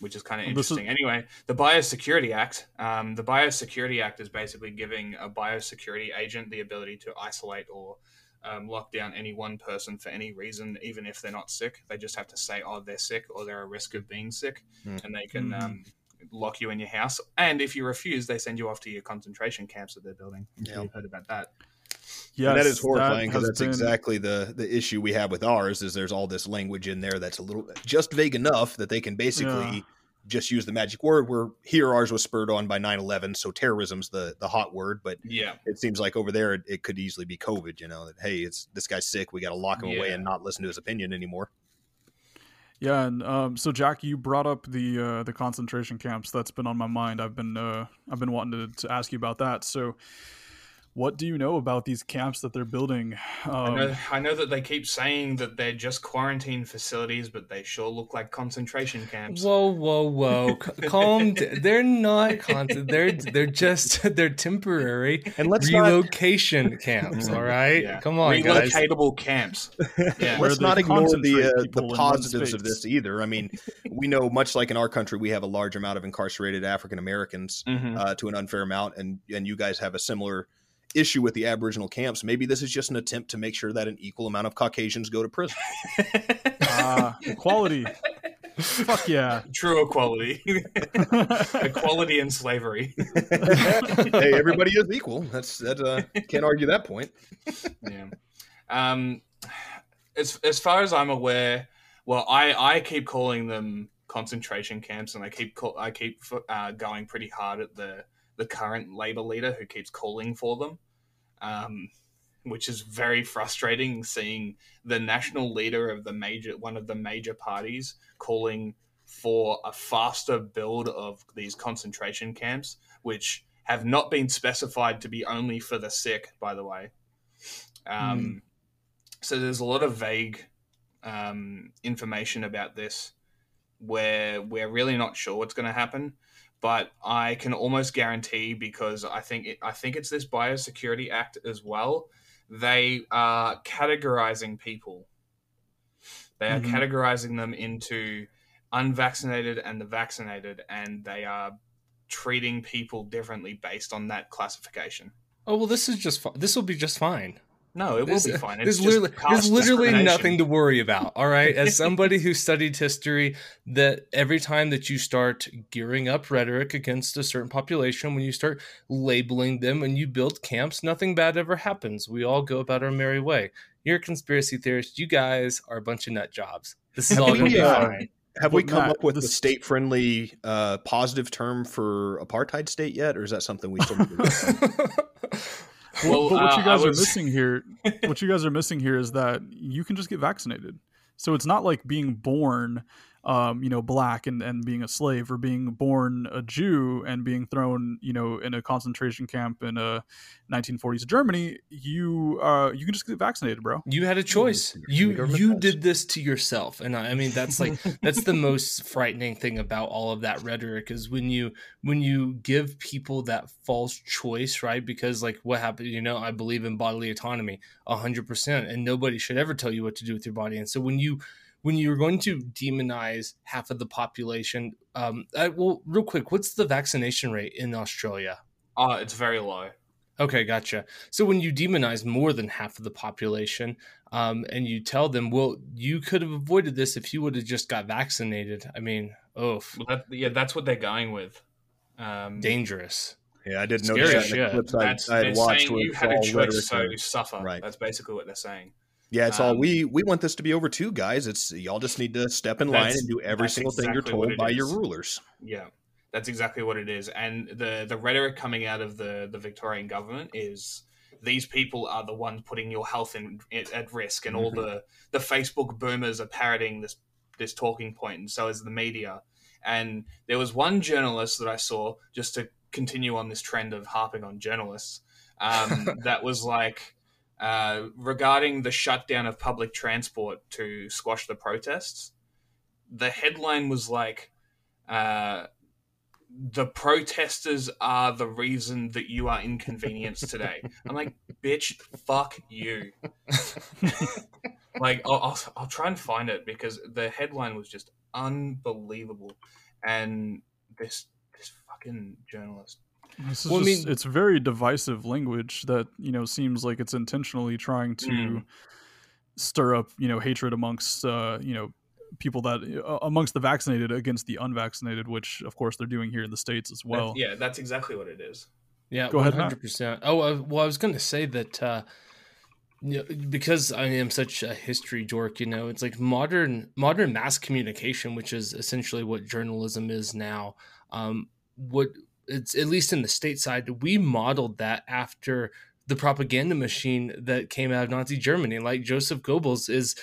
Which is kind of interesting. Is... Anyway, the Biosecurity Act. Um, the Biosecurity Act is basically giving a biosecurity agent the ability to isolate or um, lock down any one person for any reason, even if they're not sick. They just have to say, "Oh, they're sick," or they're at risk of being sick, mm. and they can mm. um, lock you in your house. And if you refuse, they send you off to your concentration camps that they're building. Yeah. You've heard about that. Yeah, that is horrifying because that that's been... exactly the the issue we have with ours. Is there's all this language in there that's a little just vague enough that they can basically yeah. just use the magic word. Where here ours was spurred on by 9-11, so terrorism's the the hot word. But yeah, it seems like over there it, it could easily be COVID. You know that hey, it's this guy's sick. We got to lock him yeah. away and not listen to his opinion anymore. Yeah, and um, so Jack, you brought up the uh, the concentration camps. That's been on my mind. I've been uh, I've been wanting to, to ask you about that. So what do you know about these camps that they're building? Um, I, know, um, I, know, that they keep saying that they're just quarantine facilities, but they sure look like concentration camps. Whoa, whoa, whoa! (laughs) Calm. they're not. Con- they're they're just (laughs) they're temporary and let's relocation not... camps. All right, yeah. come on, relocatable guys. camps. (laughs) Yeah. let's not ignore the uh, the positives of this either. I mean, we know much like in our country, we have a large amount of incarcerated African Americans mm-hmm. uh, to an unfair amount, and and you guys have a similar issue with the Aboriginal camps. Maybe this is just an attempt to make sure that an equal amount of Caucasians go to prison. uh, (laughs) equality. Fuck yeah. True equality. (laughs) equality and slavery. (laughs) hey, everybody is equal. That's that uh can't argue that point. yeah. Um as as far as I'm aware, well, I I keep calling them concentration camps and I keep call, I keep uh, going pretty hard at the the current Labor leader who keeps calling for them, um, which is very frustrating. Seeing the national leader of the major one of the major parties calling for a faster build of these concentration camps, which have not been specified to be only for the sick, by the way. Um, mm. So there's a lot of vague um, information about this where we're really not sure what's going to happen but I can almost guarantee because I think it, I think it's this Biosecurity Act as well. They are categorizing people. They are mm-hmm. categorizing them into unvaccinated and the vaccinated, and they are treating people differently based on that classification. Oh well, this is just this will be just fine. No, it will There's, be fine. there's It's just literally, there's literally nothing to worry about. All right. As (laughs) somebody who studied history, that every time that you start gearing up rhetoric against a certain population, when you start labeling them and you build camps, nothing bad ever happens. We all go about our merry way. You're a conspiracy theorist. You guys are a bunch of nut jobs. This is all going to be Yeah. fine. Have we come Matt, up with a state-friendly, uh, positive term for apartheid state yet, or is that something we still need to work on? (laughs) (laughs) Well, but what uh, you guys I are missing here, (laughs) what you guys are missing here is that you can just get vaccinated. So it's not like being born, um, you know, black and, and being a slave, or being born a Jew and being thrown, you know, in a concentration camp in a 1940s Germany. You uh, you can just get vaccinated, bro. You had a choice. You you does. did this to yourself, and I, I mean that's like (laughs) that's the most frightening thing about all of that rhetoric is when you when you give people that false choice, right? Because like what happened, you know, I believe in bodily autonomy hundred percent, and nobody should ever tell you what to do with your body. And so when you when you're going to demonize half of the population, um, I, well, real quick, what's the vaccination rate in Australia? Oh, it's very low. Okay, gotcha. So when you demonize more than half of the population, um, and you tell them, well, you could have avoided this if you would have just got vaccinated. I mean, oh, Well, that, yeah, that's what they're going with. Um, dangerous. Yeah, I didn't notice that in the clips I, that's, I had watched saying you it's had a all choice, so you suffer. Right. That's basically what they're saying. Yeah, it's all Um, we we want this to be over too, guys. It's y'all just need to step in line and do every single thing you're told by your rulers. Yeah, that's exactly what it is. And the the rhetoric coming out of the the Victorian government is these people are the ones putting your health in at risk, and all Mhm. the the Facebook boomers are parroting this this talking point, and so is the media. And there was one journalist that I saw just to continue on this trend of harping on journalists. Um, (laughs) that was like. Uh, regarding the shutdown of public transport to squash the protests, the headline was like, uh, the protesters are the reason that you are inconvenienced today. I'm like, bitch, fuck you. (laughs) like, I'll, I'll, I'll try and find it because the headline was just unbelievable. And this this fucking journalist. This is Well, I just, mean- it's very divisive language that you know seems like it's intentionally trying to Mm. stir up you know hatred amongst uh, you know people that uh, amongst the vaccinated against the unvaccinated, which of course they're doing here in the states as well. That- yeah, that's exactly what it is. Yeah, Go one ahead, hundred percent. Oh, uh, well, I was going to say that uh, you know, because I am such a history dork, you know, it's like modern modern mass communication, which is essentially what journalism is now. Um, what it's at least in the stateside, we modeled that after the propaganda machine that came out of Nazi Germany. Like Joseph Goebbels is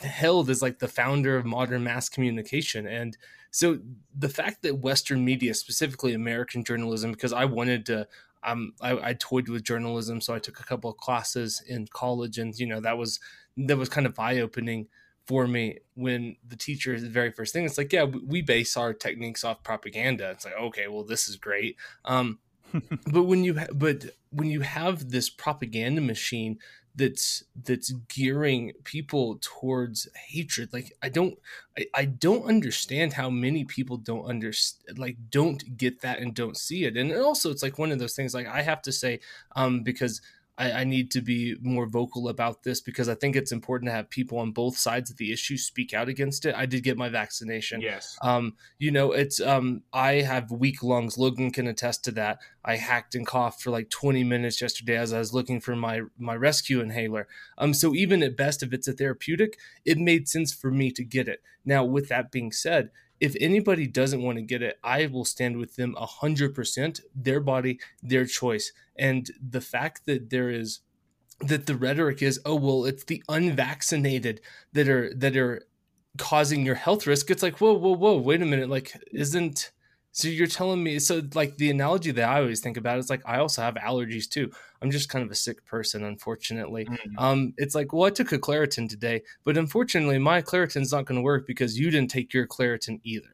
held as like the founder of modern mass communication, and so the fact that Western media, specifically American journalism, because I wanted to, um, I, I toyed with journalism, so I took a couple of classes in college, and you know that was that was kind of eye opening for me when the teacher is the very first thing. It's like yeah we- we base our techniques off propaganda. It's like okay well this is great. Um (laughs) but when you ha- but when you have this propaganda machine that's that's gearing people towards hatred like i don't I, I don't understand how many people don't understand like don't get that and don't see it. And also it's like one of those things like i have to say um because I, I need to be more vocal about this because I think it's important to have people on both sides of the issue speak out against it. I did get my vaccination. Yes. Um, you know, it's um, I have weak lungs. Logan can attest to that. I hacked and coughed for like 20 minutes yesterday as I was looking for my my rescue inhaler. Um, so even at best, if it's a therapeutic, it made sense for me to get it. Now, with that being said, if anybody doesn't want to get it, I will stand with them a hundred percent. Their body, their choice, and the fact that there is that the rhetoric is, oh well, it's the unvaccinated that are that are causing your health risk. It's like, whoa, whoa, whoa, wait a minute, like, isn't so you're telling me so like the analogy that I always think about is like I also have allergies too. I'm just kind of a sick person, unfortunately. Mm. Um, it's like, well, I took a Claritin today, but unfortunately, my Claritin's not going to work because you didn't take your Claritin either.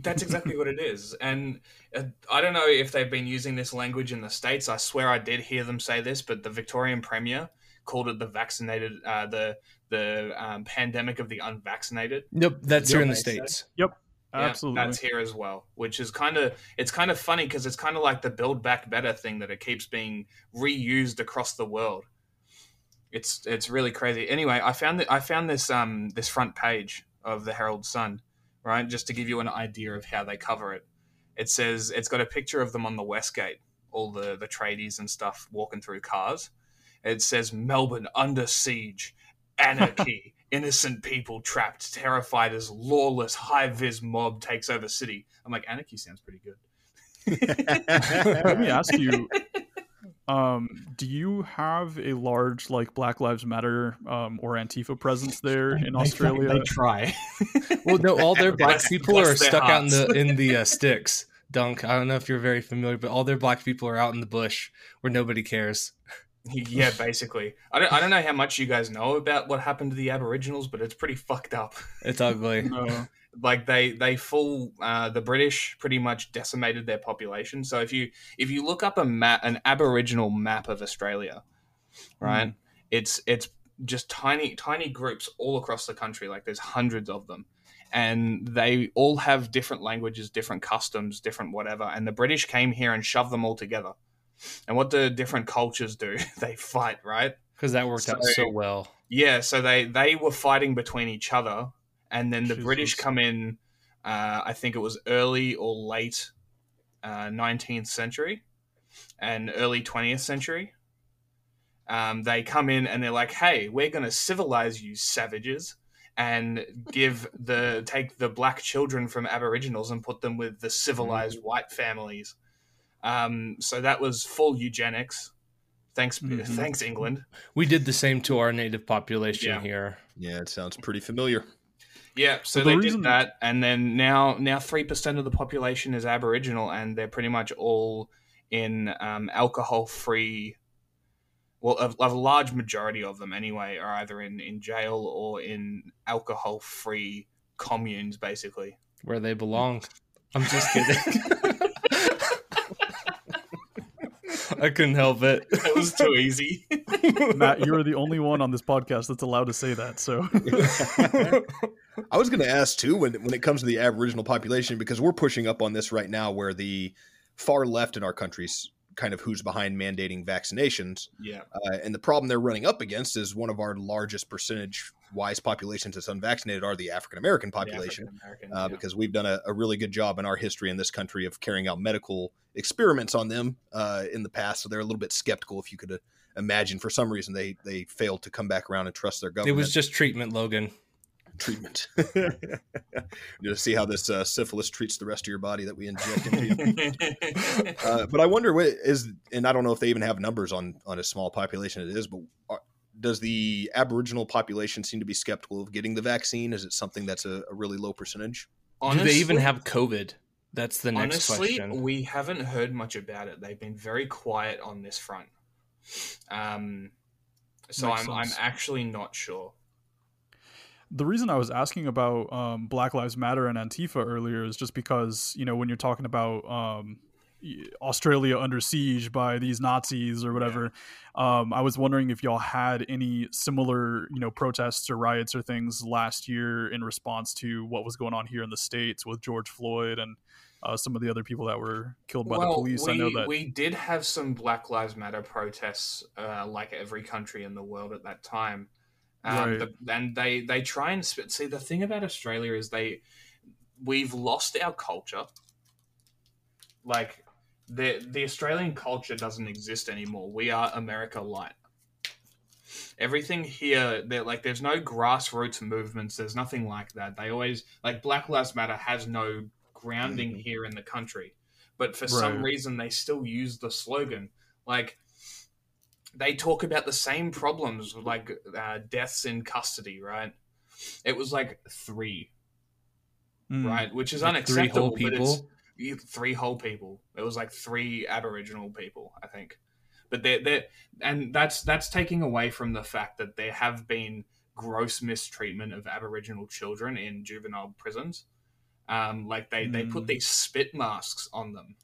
That's exactly what it is. And uh, I don't know if they've been using this language in the States. I swear I did hear them say this, but the Victorian Premier called it the vaccinated, uh, the the um, pandemic of the unvaccinated. Nope, that's here in the states. said. States. Yeah, Absolutely. that's here as well, which is kind of it's kind of funny because it's kind of like the build back better thing that it keeps being reused across the world. It's it's really crazy. Anyway, I found that I found this um this front page of the Herald Sun, right? Just to give you an idea of how they cover it. It says it's got a picture of them on the Westgate, all the the tradies and stuff walking through cars. It says Melbourne under siege, anarchy, innocent people trapped, terrified as lawless high vis mob takes over city. I'm like, anarchy sounds pretty good. (laughs) Let me ask you. (laughs) Um, do you have a large like Black Lives Matter um, or Antifa presence there in They- Australia? They try. (laughs) Well, no, all their black Bless- people bless are their stuck out in the in the uh, sticks. Dunk. I don't know if you're very familiar, but all their black people are out in the bush where nobody cares. (laughs) yeah, basically. I don't I don't know how much you guys know about what happened to the Aboriginals, but it's pretty fucked up. It's ugly. No. (laughs) like they they full uh, the British pretty much decimated their population. So if you if you look up a map an Aboriginal map of Australia, right, it's it's just tiny tiny groups all across the country. Like there's hundreds of them, and they all have different languages, different customs, different whatever. And the British came here and shoved them all together. And what do different cultures do? (laughs) they fight, right? Because that worked out So- so well. Yeah, so they they were fighting between each other, and then the Jesus. British come in. Uh, I think it was early or late uh, nineteenth century, and early twentieth century. Um, they come in and they're like, "Hey, we're going to civilize you, savages." And give the take the black children from Aboriginals and put them with the civilized white families. Um, so that was full eugenics. Thanks, Mhm. thanks England. We did the same to our native population Yeah. here. Yeah, it sounds pretty familiar. Yeah, so the they reason- did that, and then now now three percent of the population is Aboriginal, and they're pretty much all in um, alcohol free. Well, a, a large majority of them anyway are either in, in jail or in alcohol free communes, basically. where they belong. I'm just kidding. (laughs) I couldn't help it. (laughs) That was too easy. (laughs) Matt, you're the only one on this podcast that's allowed to say that. So (laughs) I was going to ask too when when it comes to the Aboriginal population because we're pushing up on this right now, where the far left in our country's kind of who's behind mandating vaccinations, yeah, uh, and the problem they're running up against is one of our largest percentage wise populations that's unvaccinated are the African American population. Uh, yeah. because we've done a, a really good job in our history in this country of carrying out medical experiments on them uh, in the past. So they're a little bit skeptical. If you could uh, imagine, for some reason, they they failed to come back around and trust their government. It was just treatment, Logan. treatment. (laughs) to see how this uh, syphilis treats the rest of your body that we inject into you. (laughs) Uh, but I wonder what is, and I don't know if they even have numbers on on a small population it is, but are, does the Aboriginal population seem to be skeptical of getting the vaccine? Is it something that's a, a really low percentage? Do they even have COVID? That's the next Honestly, question. we haven't heard much about it. They've been very quiet on this front. Um, so Makes I'm I'm actually not sure. the reason I was asking about um, Black Lives Matter and Antifa earlier is just because you know when you're talking about um, y- Australia under siege by these Nazis or whatever, um, I was wondering if y'all had any similar you know protests or riots or things last year in response to what was going on here in the states with George Floyd and uh, some of the other people that were killed by the police. we, I know that we did have some Black Lives Matter protests, uh, like every country in the world at that time. Um, Right. the- and they they try and see the thing about Australia is they we've lost our culture. Like the the Australian culture doesn't exist anymore. We are America light. Everything here, they're like, there's no grassroots movements. There's nothing like that. They always like Black Lives Matter has no grounding Mhm. here in the country, but for some reason they still use the slogan. Like they talk about the same problems, like uh, deaths in custody. Right? It was like three, Mm. right, which is Like three unacceptable. whole but it's- people. You- three whole people. It was like three Aboriginal people, I think. But they're, they're and that's that's taking away from the fact that there have been gross mistreatment of Aboriginal children in juvenile prisons. Um, like they, they put Mm. these spit masks on them,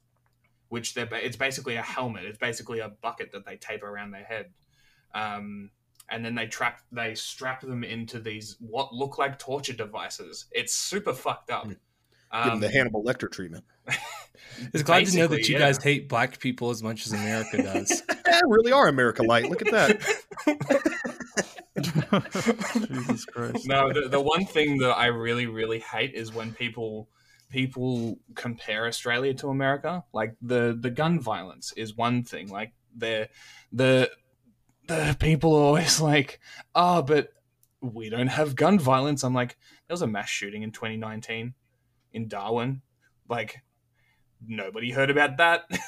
which they're it's basically a helmet. It's basically a bucket that they tape around their head. Um, and then they trap they strap them into these what look like torture devices. It's super fucked up. Mm. Give them Um, the Hannibal Lecter treatment. (laughs) It's glad to know that you yeah. guys hate black people as much as America does. (laughs) Eh, really are America light. Look at that. (laughs) Jesus Christ. No, the, the one thing that I really, really hate is when people people compare Australia to America. Like the the gun violence is one thing. Like the the the people are always like, oh, but we don't have gun violence. I'm like, there was a mass shooting in 2019 in Darwin. Like nobody heard about that. (laughs)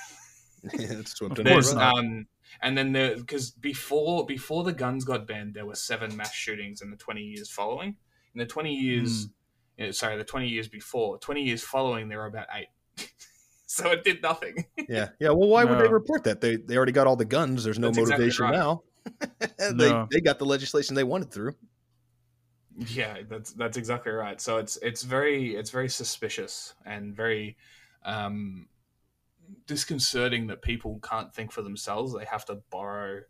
Yeah, it's swept Of course not. um, and then the because before before the guns got banned, there were seven mass shootings in the 20 years following. In the 20 years, uh, sorry, the 20 years before, 20 years following, there were about eight. (laughs) so it did nothing. (laughs) Yeah, yeah. Well, why would they report that? They they already got all the guns. There's no That's exactly motivation right. now. they No. they got the legislation they wanted through. Yeah, that's that's exactly right. So it's it's very it's very suspicious and very um, disconcerting that people can't think for themselves. They have to borrow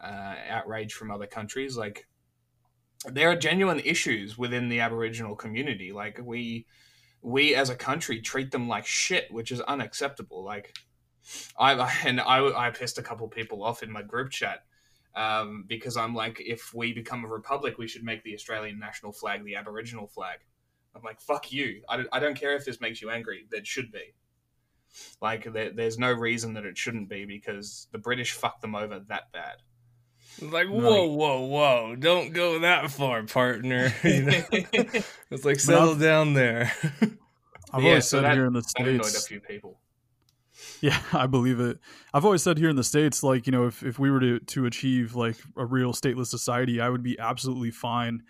uh, outrage from other countries. Like there are genuine issues within the Aboriginal community. Like we we as a country treat them like shit, which is unacceptable. Like I (laughs) and I I pissed a couple people off in my group chat um, because I'm like, if we become a republic, we should make the Australian national flag the Aboriginal flag. I'm like, fuck you. I don't, I don't care if this makes you angry. That should be. Like, there, there's no reason that it shouldn't be because the British fucked them over that bad. Like, No. whoa, whoa, whoa! Don't go that far, partner. (laughs) You know? (laughs) it's like settle down there. I've Yeah, always so said that- here in the That annoyed a states. few people. (laughs) Yeah, I believe it. I've always said here in the states, like you know, if, if we were to to achieve like a real stateless society, I would be absolutely fine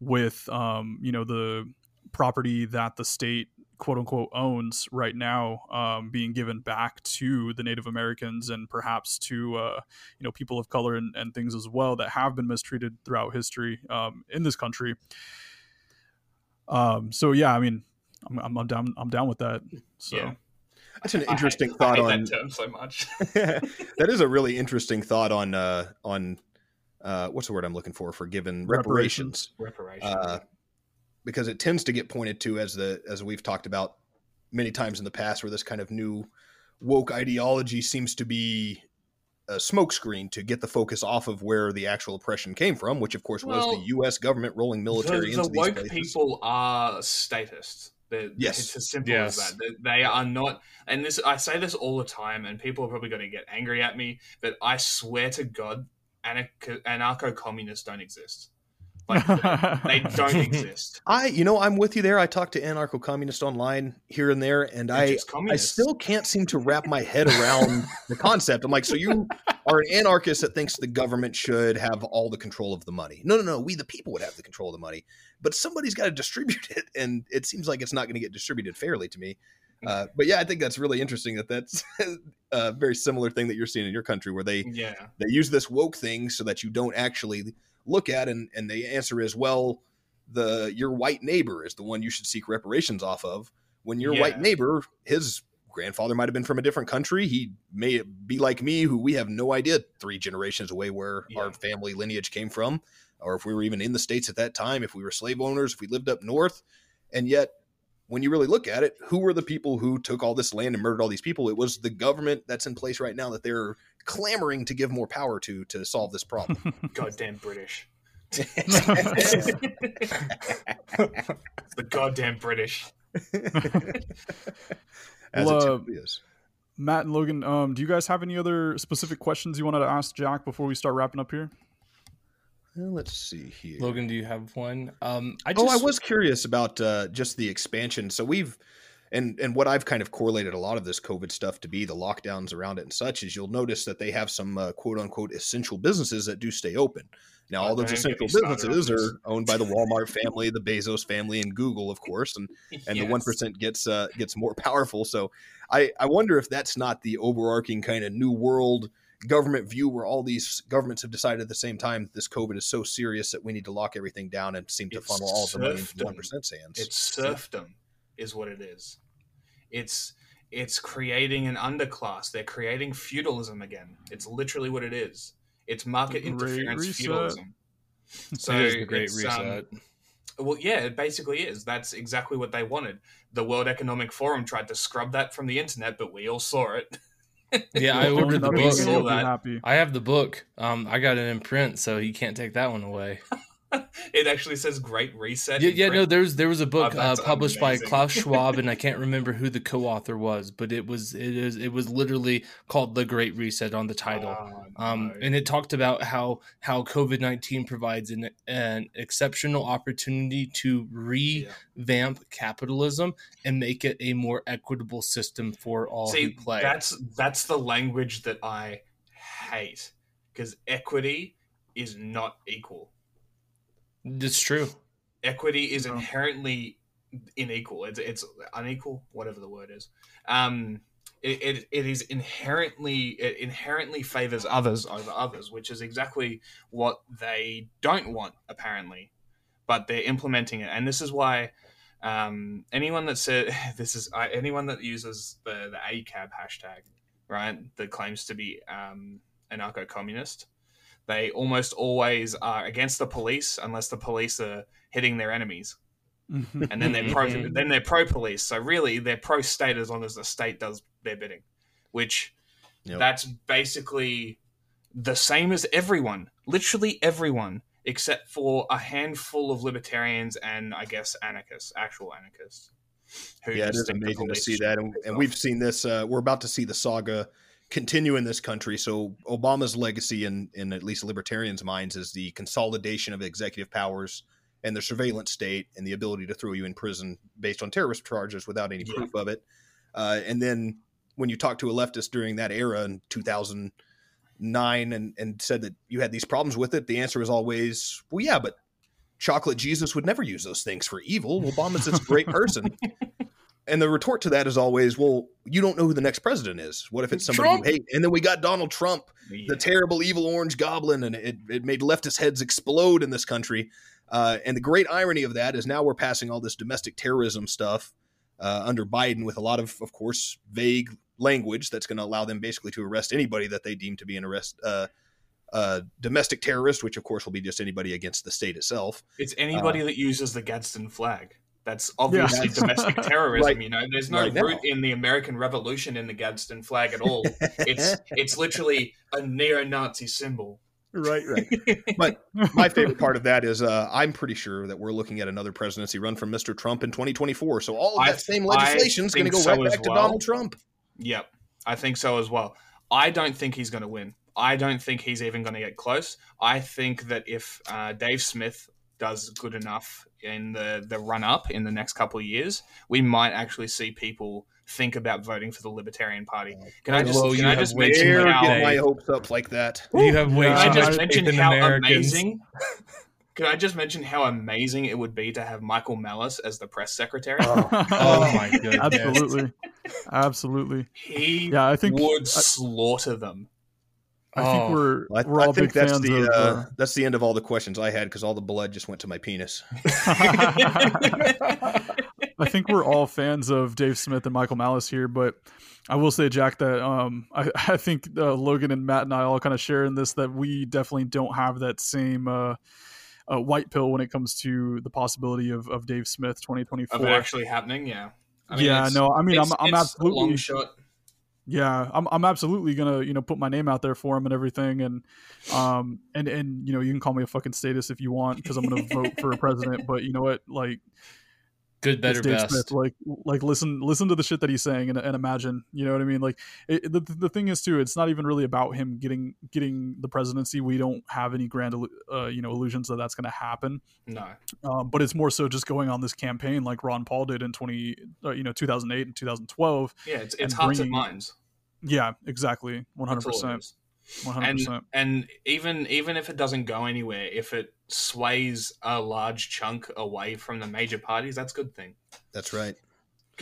with um you know the property that the state quote unquote owns right now um, being given back to the Native Americans and perhaps to uh, you know people of color and, and things as well that have been mistreated throughout history um, in this country. Um, so yeah, I mean, I'm, I'm, I'm down. I'm down with that. So. Yeah. That's an interesting I thought hate on. that term so much. (laughs) (laughs) that is a really interesting thought on uh on uh what's the word I'm looking for for given reparations. Reparations. Reparations. Uh, because it tends to get pointed to as the as we've talked about many times in the past where this kind of new woke ideology seems to be a smokescreen to get the focus off of where the actual oppression came from which of course was the US government rolling military the, the into these woke places people are statists. They're, Yes. it's as simple Yes. as that. They, they are not, and this I say this all the time, and people are probably going to get angry at me, but I swear to God, anarcho communists don't exist. Like they (laughs) don't exist. I you know I'm with you there I talk to anarcho communist online here and there and They're I I still can't seem to wrap my head around the concept. I'm like, so you are an anarchist that thinks the government should have all the control of the money. No, no, no. We, the people, would have the control of the money, but somebody's got to distribute it. And it seems like it's not going to get distributed fairly to me. Uh, but yeah, I think that's really interesting that that's (laughs) a very similar thing that you're seeing in your country where they, yeah, they use this woke thing so that you don't actually look at and, and the answer is, well, the your white neighbor is the one you should seek reparations off of. When your white neighbor, his grandfather might have been from a different country. He may be like me, who we have no idea three generations away where Yeah. our family lineage came from, or if we were even in the states at that time, if we were slave owners, if we lived up north, and yet. When you really look at it, who were the people who took all this land and murdered all these people? It was the government that's in place right now that they're clamoring to give more power to to solve this problem. (laughs) goddamn British. (laughs) the goddamn British. (laughs) As Well, it uh, typically is. Matt and Logan, um, do you guys have any other specific questions you wanted to ask Jack before we start wrapping up here? Well, let's see here. Logan, do you have one? Um, I oh, just, I was curious about uh, just the expansion. So we've and and what I've kind of correlated a lot of this COVID stuff to be the lockdowns around it and such is you'll notice that they have some uh, quote unquote essential businesses that do stay open. Now, all those essential me started on businesses are owned by the (laughs) Walmart family, the Bezos family, and Google, of course, and and the one percent gets uh, gets more (laughs) powerful. So I I wonder if that's not the overarching kind of new world government view where all these governments have decided at the same time that this COVID is so serious that we need to lock everything down and seem to It's funnel all of the money into one percent's hands. It's serfdom, is what it is. It's it's creating an underclass. They're creating feudalism again. It's literally what it is. It's market interference reset. feudalism. So it is the great it's, um, well, yeah, it basically is. That's exactly what they wanted. The World Economic Forum tried to scrub that from the internet, but we all saw it. Yeah, I (laughs) ordered the book. Saw that. I have the book. Um, I got it in print, so he can't take that one away. (laughs) it actually says Great Reset. Yeah, yeah. No, there's there was a book Oh, uh, published by. Klaus Schwab, and I can't (laughs) remember who the co-author was, but it was it is it was literally called The Great Reset on the title. Oh, Um, no. and it talked about how how COVID nineteen provides an an exceptional opportunity to Yeah. revamp capitalism and make it a more equitable system for all See, who play. that's that's the language that I hate because equity is not equal. It's true. Equity is inherently unequal. It's it's unequal, whatever the word is. Um, it, it, it is inherently it inherently favors others over others, which is exactly what they don't want apparently, but they're implementing it, and this is why. Um, anyone that said (laughs) this is uh, anyone that uses the the ACAB hashtag, right, that claims to be um, anarcho-communist, they almost always are against the police unless the police are hitting their enemies and then they're pro Mhm. then they're pro police. So really, they're pro state as long as the state does their bidding, which Yep. that's basically the same as everyone, literally everyone, except for a handful of libertarians and I guess anarchists, actual anarchists. Who yeah, it just is think the amazing to see that, and, and we've seen this. Uh, we're about to see the saga continue in this country. So Obama's legacy, in in at least libertarians' minds, is the consolidation of executive powers and the surveillance state, and the ability to throw you in prison based on terrorist charges without any Yeah. proof of it. Uh, and then when you talk to a leftist during that era in 2009 and, and said that you had these problems with it, the answer is always, well, yeah, but chocolate Jesus would never use those things for evil. Obama's this great (laughs) person. And the retort to that is always, well, you don't know who the next president is. What if it's somebody Trump. you hate? And then we got Donald Trump, Yeah. the terrible, evil orange goblin, and it, it made leftist heads explode in this country. Uh, and the great irony of that is now we're passing all this domestic terrorism stuff uh, under Biden with a lot of, of course, vague language that's going to allow them basically to arrest anybody that they deem to be an arrest. Uh, uh, domestic terrorist, which of course will be just anybody against the state itself. It's anybody Uh, that uses the Gadsden flag. That's obviously That's- (laughs) domestic terrorism. Right. You know, there's no Right root in the American Revolution in the Gadsden flag at all. It's (laughs) it's literally a neo-Nazi symbol. right, right. (laughs) But my favorite part of that is uh, I'm pretty sure that we're looking at another presidency run from Mr. Trump in 2024. So all of I- that same I legislation is going to go so right back to. Donald Trump. Yep, I think so as well. I don't think he's going to win. I don't think he's even going to get close. I think that if uh, Dave Smith does good enough in the, the run up in the next couple of years, we might actually see people think about voting for the Libertarian Party. Can I just, Whoa, can you I just mention too Dare much how, get my hopes up like that. You have way Can I too just mention how Americans. amazing? (laughs) Can I just mention how amazing it would be to have Michael Malice as the press secretary? Oh, (laughs) oh, oh my goodness. Absolutely, absolutely. he Yeah, I think would I- slaughter them. I think Oh. we're I, we're I all think big that's fans the of. uh, uh, that's the end of all the questions I had because all the blood just went to my penis. (laughs) (laughs) I think we're all fans of Dave Smith and Michael Malice here, but I will say, Jack, that um, I, (laughs) I think uh, Logan and Matt and I all kind of share in this that we definitely don't have that same uh, uh, white pill when it comes to the possibility of, of Dave Smith Of it 2024. actually happening, yeah. I mean, yeah, no, I mean, I'm, it's- I'm it's a absolutely, long shot. Yeah, I'm, I'm absolutely gonna, you know, put my name out there for him and everything, and, um, and and you know, you can call me a fucking statist if you want because I'm gonna vote for a president, but you know what, like, Good, better, Dave best. Smith. Like, like listen, listen to the shit that he's saying and, and imagine. You know what I mean? Like, it, the the thing is too, it's not even really about him getting getting the presidency. We don't have any grand, uh, you know, illusions that that's going to happen. No. Um, but it's more so just going on this campaign like Ron Paul did in twenty, uh, you know, two thousand eight and two thousand twelve. Yeah, it's, it's hearts and minds. Yeah, exactly, one hundred That's all it percent, one hundred And percent. and even even if it doesn't go anywhere, if it sways a large chunk away from the major parties, that's a good thing. That's right.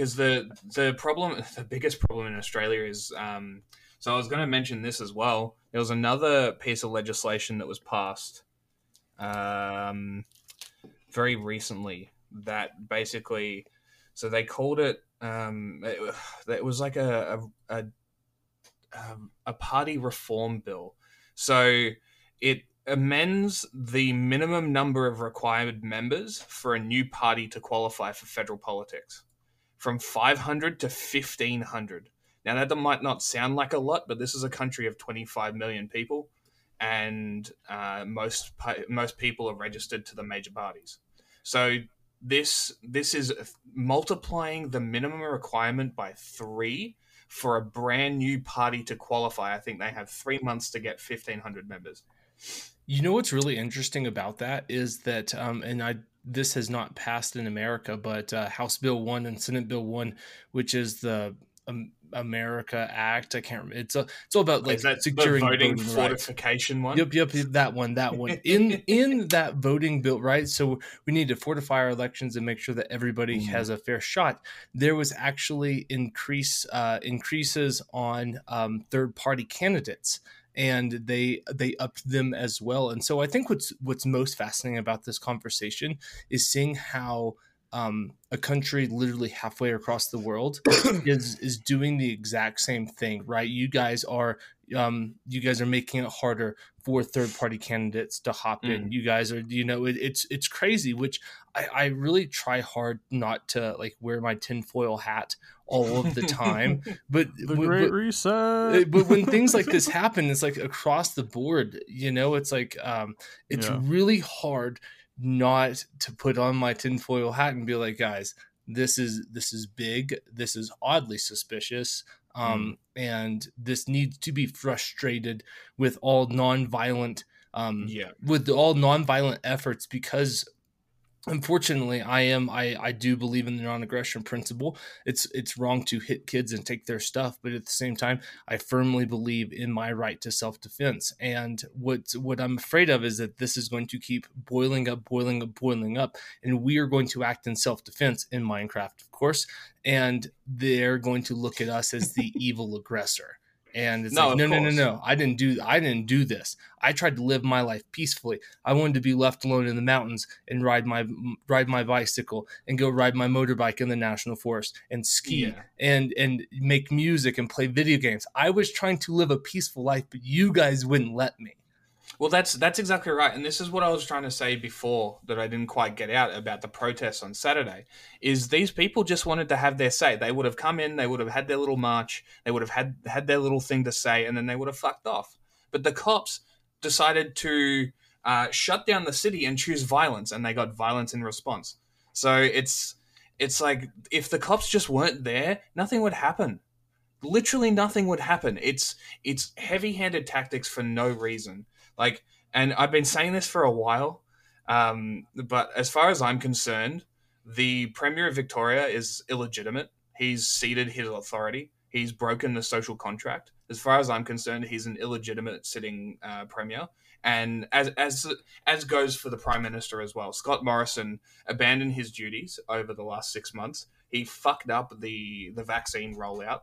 because the the problem (laughs) the biggest problem in australia is um so i was going to mention this as well there was another piece of legislation that was passed um very recently that basically so they called it um it, (sighs) it was like a a, a um, a party reform bill so it amends the minimum number of required members for a new party to qualify for federal politics from 500 to 1500 Now that might not sound like a lot, but this is a country of 25 million people, and uh, most most people are registered to the major parties. So this this is multiplying the minimum requirement by three for a brand new party to qualify. I think they have three months to get 1,500 members. You know what's really interesting about that is that, um, and I this has not passed in America, but uh, House Bill One and Senate Bill One, which is the um, America Act. I can't remember. It's a, it's all about like Is that securing voting, voting fortification one. Yep, yep, that one, that one. In in (laughs) that voting bill, right? So we need to fortify our elections and make sure that everybody mm-hmm. has a fair shot. There was actually increase uh, increases on um, third party candidates and they they upped them as well. And so I think what's what's most fascinating about this conversation is seeing how um, a country literally halfway across the world (coughs) is is doing the exact same thing, right? You guys are um, you guys are making it harder for third party candidates to hop mm. in. You guys are, you know, it, it's it's crazy. Which I, I really try hard not to like wear my tinfoil hat all of the time. (laughs) But the Great but, Reset. But when things like this (laughs) happen, it's like across the board. You know, it's like um, it's yeah. really hard not to put on my tinfoil hat and be like, guys, this is this is big. This is oddly suspicious. Um, mm. and this needs to be frustrated with all nonviolent um, yeah. with all nonviolent efforts because unfortunately i am i i do believe in the non-aggression principle. It's it's wrong to hit kids and take their stuff but at the same time i firmly believe in my right to self-defense. And what what i'm afraid of is that this is going to keep boiling up boiling up boiling up and we are going to act in self-defense in minecraft of course and they're going to look at us as the (laughs) evil aggressor and it's no, like no no no no i didn't do i didn't do this. I tried to live my life peacefully. I wanted to be left alone in the mountains and ride my ride my bicycle and go ride my motorbike in the national forest and ski yeah. and and make music and play video games. I was trying to live a peaceful life but you guys wouldn't let me well, that's that's exactly right, and this is what I was trying to say before that I didn't quite get out about the protests on Saturday. Is these people just wanted to have their say? They would have come in, they would have had their little march, they would have had had their little thing to say, and then they would have fucked off. But the cops decided to uh, shut down the city and choose violence, and they got violence in response. So it's it's like if the cops just weren't there, nothing would happen. Literally nothing would happen. It's it's heavy-handed tactics for no reason. Like, and I've been saying this for a while, um, but as far as I'm concerned, the Premier of Victoria is illegitimate. He's ceded his authority. He's broken the social contract. As far as I'm concerned, he's an illegitimate sitting uh, premier, and as as as goes for the prime minister as well. Scott Morrison abandoned his duties over the last six months. He fucked up the the vaccine rollout.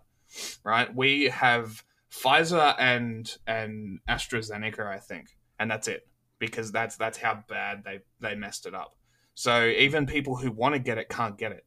Right, we have Pfizer and and AstraZeneca, I think, and that's it because that's that's how bad they they messed it up. So even people who want to get it can't get it.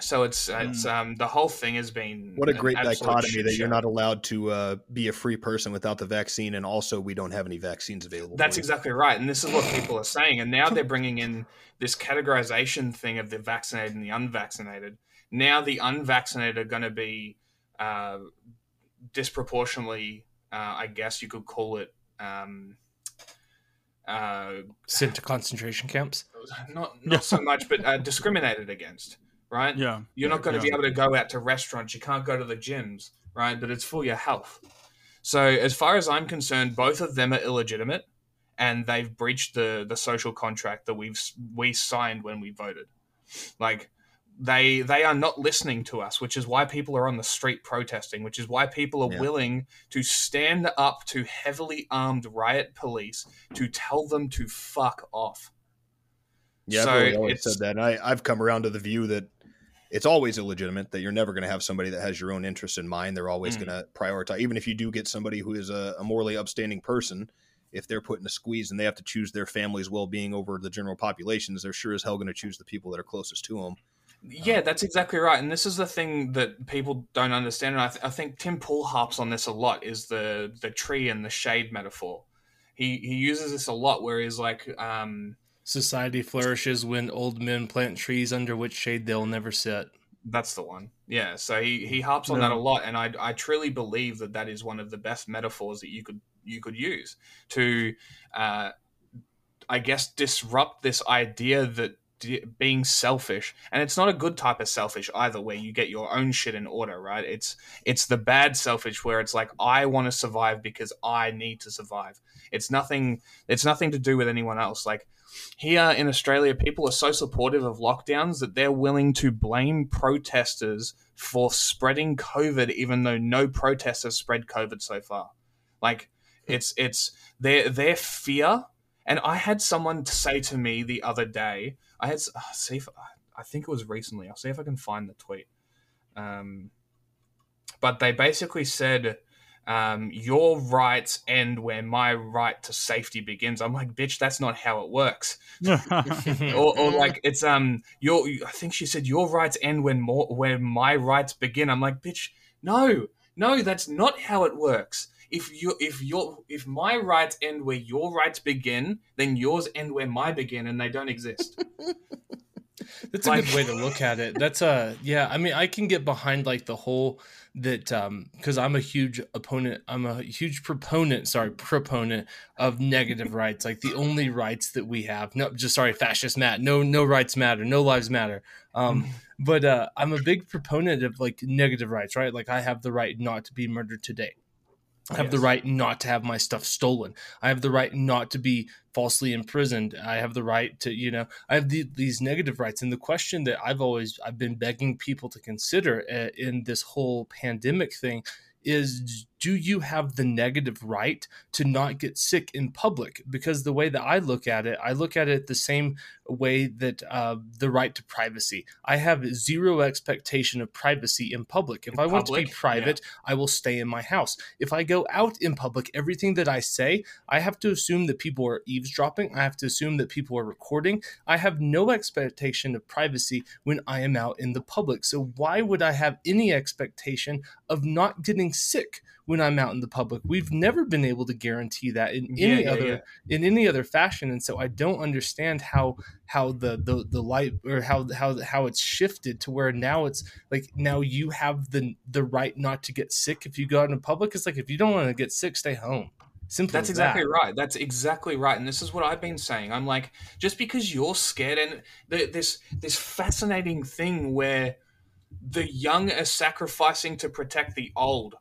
So it's it's mm. um the whole thing has been what a great dichotomy that you're not allowed to uh, be a free person without the vaccine, and also we don't have any vaccines available. That's exactly right, and this is what people are saying. And now they're bringing in this categorization thing of the vaccinated and the unvaccinated. Now the unvaccinated are going to be uh, disproportionately, uh, I guess you could call it, um, uh, sent to concentration camps. Not not so much, but uh, discriminated against. Right? Yeah. You're not going to yeah. be able to go out to restaurants. You can't go to the gyms. Right? But it's for your health. So as far as I'm concerned, both of them are illegitimate, and they've breached the the social contract that we've we signed when we voted. Like they they are not listening to us which is why people are on the street protesting which is why people are yeah. willing to stand up to heavily armed riot police to tell them to fuck off yeah so i've always said that and I, i've come around to the view that it's always illegitimate that you're never going to have somebody that has your own interest in mind they're always mm. going to prioritize even if you do get somebody who is a, a morally upstanding person if they're put in a squeeze and they have to choose their family's well-being over the general populations they're sure as hell going to choose the people that are closest to them yeah, that's exactly right. And this is the thing that people don't understand. And I, th- I think Tim Pool harps on this a lot is the the tree and the shade metaphor. He he uses this a lot where he's like, um, society flourishes when old men plant trees under which shade they'll never sit. That's the one. Yeah. So he, he harps on Yeah. that a lot, and I I truly believe that that is one of the best metaphors that you could you could use to, uh, I guess, disrupt this idea that being selfish, and it's not a good type of selfish either, where you get your own shit in order, right? It's it's the bad selfish where it's like I want to survive because I need to survive. It's nothing. It's nothing to do with anyone else. Like here in Australia, people are so supportive of lockdowns that they're willing to blame protesters for spreading COVID, even though no protesters spread COVID so far. Like it's it's their their fear. And I had someone say to me the other day. I had uh, see if I think it was recently. I'll see if I can find the tweet. Um, but they basically said um, your rights end where my right to safety begins. I'm like, bitch, that's not how it works. (laughs) or, or like it's um your I think she said your rights end when more when my rights begin. I'm like, bitch, no, no, that's not how it works. If you if your if my rights end where your rights begin, then yours end where my begin, and they don't exist. (laughs) That's a good way to look at it. That's a yeah. I mean, I can get behind like the whole that um because I'm a huge opponent. I'm a huge proponent. Sorry, proponent of negative rights. Like the only rights that we have. No, just sorry, fascist Matt. No, no rights matter. No lives matter. Um, but uh, I'm a big proponent of like negative rights. Right, like I have the right not to be murdered today. I have the right not to have my stuff stolen. I have the right not to be falsely imprisoned. I have the right to, you know, I have the, these negative rights. And the question that I've always I've been begging people to consider uh, in this whole pandemic thing is do you have the negative right to not get sick in public? Because the way that i look at it i look at it the same way that uh, the right to privacy. I have zero expectation of privacy in public. If In i want to be public? private i will stay in my house. If i go out in public everything that i say i have to assume that people are eavesdropping. I have to assume that people are recording. I have no expectation of privacy when i am out in the public. So why would i have any expectation of not getting sick when I'm out in the public. We've never been able to guarantee that in Yeah, any yeah, other in any other fashion, and so I don't understand how how the the the light or how how how it's shifted to where now it's like now you have the the right not to get sick if you go out in public. It's like if you don't want to get sick, stay home. Simple. That's exactly that. right. That's exactly right. And this is what I've been saying. I'm like, just because you're scared, and th- this this fascinating thing where the young are sacrificing to protect the old.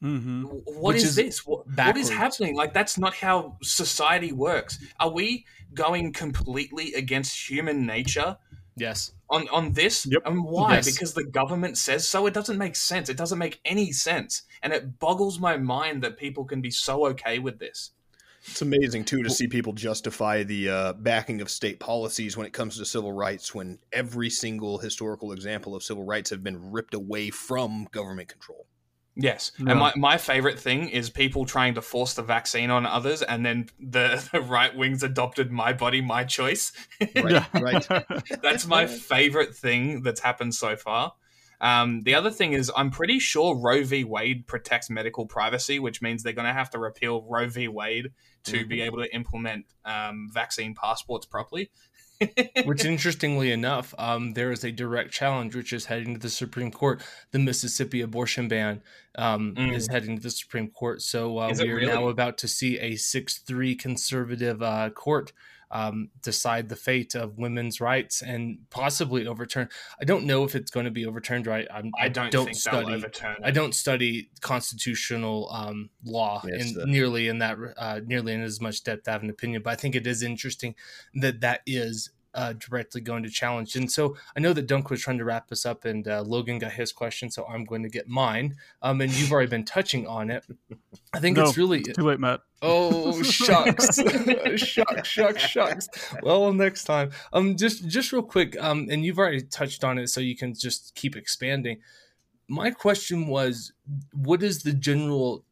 Hmm What Which is, is this? What, what backwards. is happening? Like that's not how society works. Are we going completely against human nature Yes. on on this? Yep. And why? Yes. Because the government says so. It doesn't make sense. It doesn't make any sense, and it boggles my mind that people can be so okay with this. It's amazing too to see people justify the uh, backing of state policies when it comes to civil rights, when every single historical example of civil rights have been ripped away from government control. Yes. Yeah. And my, my favorite thing is people trying to force the vaccine on others, and then the, (laughs) the right wings adopted my body, my choice. Right, (laughs) right. That's my favorite thing that's happened so far. Um, the other thing is, I'm pretty sure Roe v. Wade protects medical privacy, which means they're going to have to repeal Roe v. Wade to be able to implement um, vaccine passports properly. Which, (laughs) interestingly enough, um, there is a direct challenge which is heading to the Supreme Court. The Mississippi abortion ban um, Mm. is heading to the Supreme Court. So uh, we are really? now about to see a 6 3 conservative uh, court um, decide the fate of women's rights and possibly overturn. I don't know if it's going to be overturned, right? I'm, I don't, think study. they'll overturn. I don't study constitutional um, law Yes, in the- nearly in that uh, nearly in as much depth. I have an opinion, but I think it is interesting that that is uh, directly going to challenge. And so I know that Dunk was trying to wrap us up, and uh, Logan got his question, so I'm going to get mine. Um, and you've already been touching on it. I think No. it's really Too late, Matt. Oh shucks, (laughs) shucks, shucks, shucks. Well, next time. Um, just just real quick. Um, and you've already touched on it, so you can just keep expanding. My question was, what is the general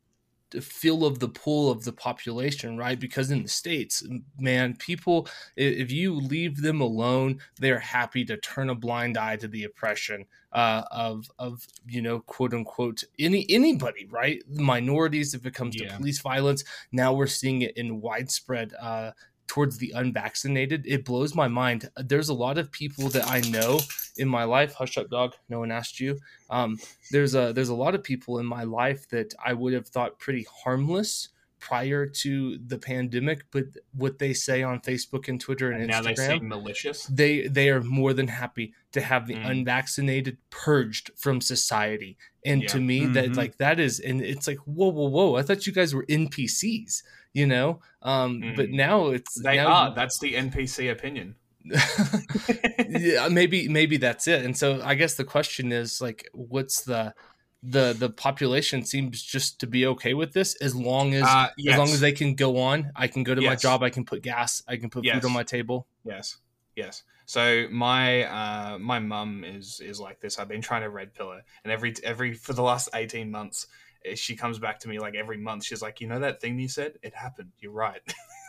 feel of the pool of the population, right? Because in the states, man, people, if you leave them alone, they're happy to turn a blind eye to the oppression uh, of of you know quote unquote any anybody, right? Minorities, if it comes to police violence, now we're seeing it in widespread uh, towards the unvaccinated. It blows my mind. There's a lot of people that I know in my life. Hush up, dog. No one asked you. Um, there's a there's a lot of people in my life that I would have thought pretty harmless prior to the pandemic, but what they say on Facebook and Twitter and, And now they seem malicious. they they are more than happy to have the Mm. unvaccinated purged from society. And to me, that Mhm. like that is, and it's like whoa, whoa, whoa! I thought you guys were NPCs, you know. Um, but Mm. now it's They now- are. That's the NPC opinion. (laughs) (laughs) yeah, maybe maybe that's it. And so I guess the question is like, what's the the the population seems just to be okay with this as long as Uh, as long as they can go on. I can go to my job. I can put gas. I can put Yes. food on my table. Yes, yes. So my uh, my mum is is like this. I've been trying to red pill her, and every every for the last eighteen months, eh, she comes back to me like every month. She's like, you know that thing you said, it happened. You're right.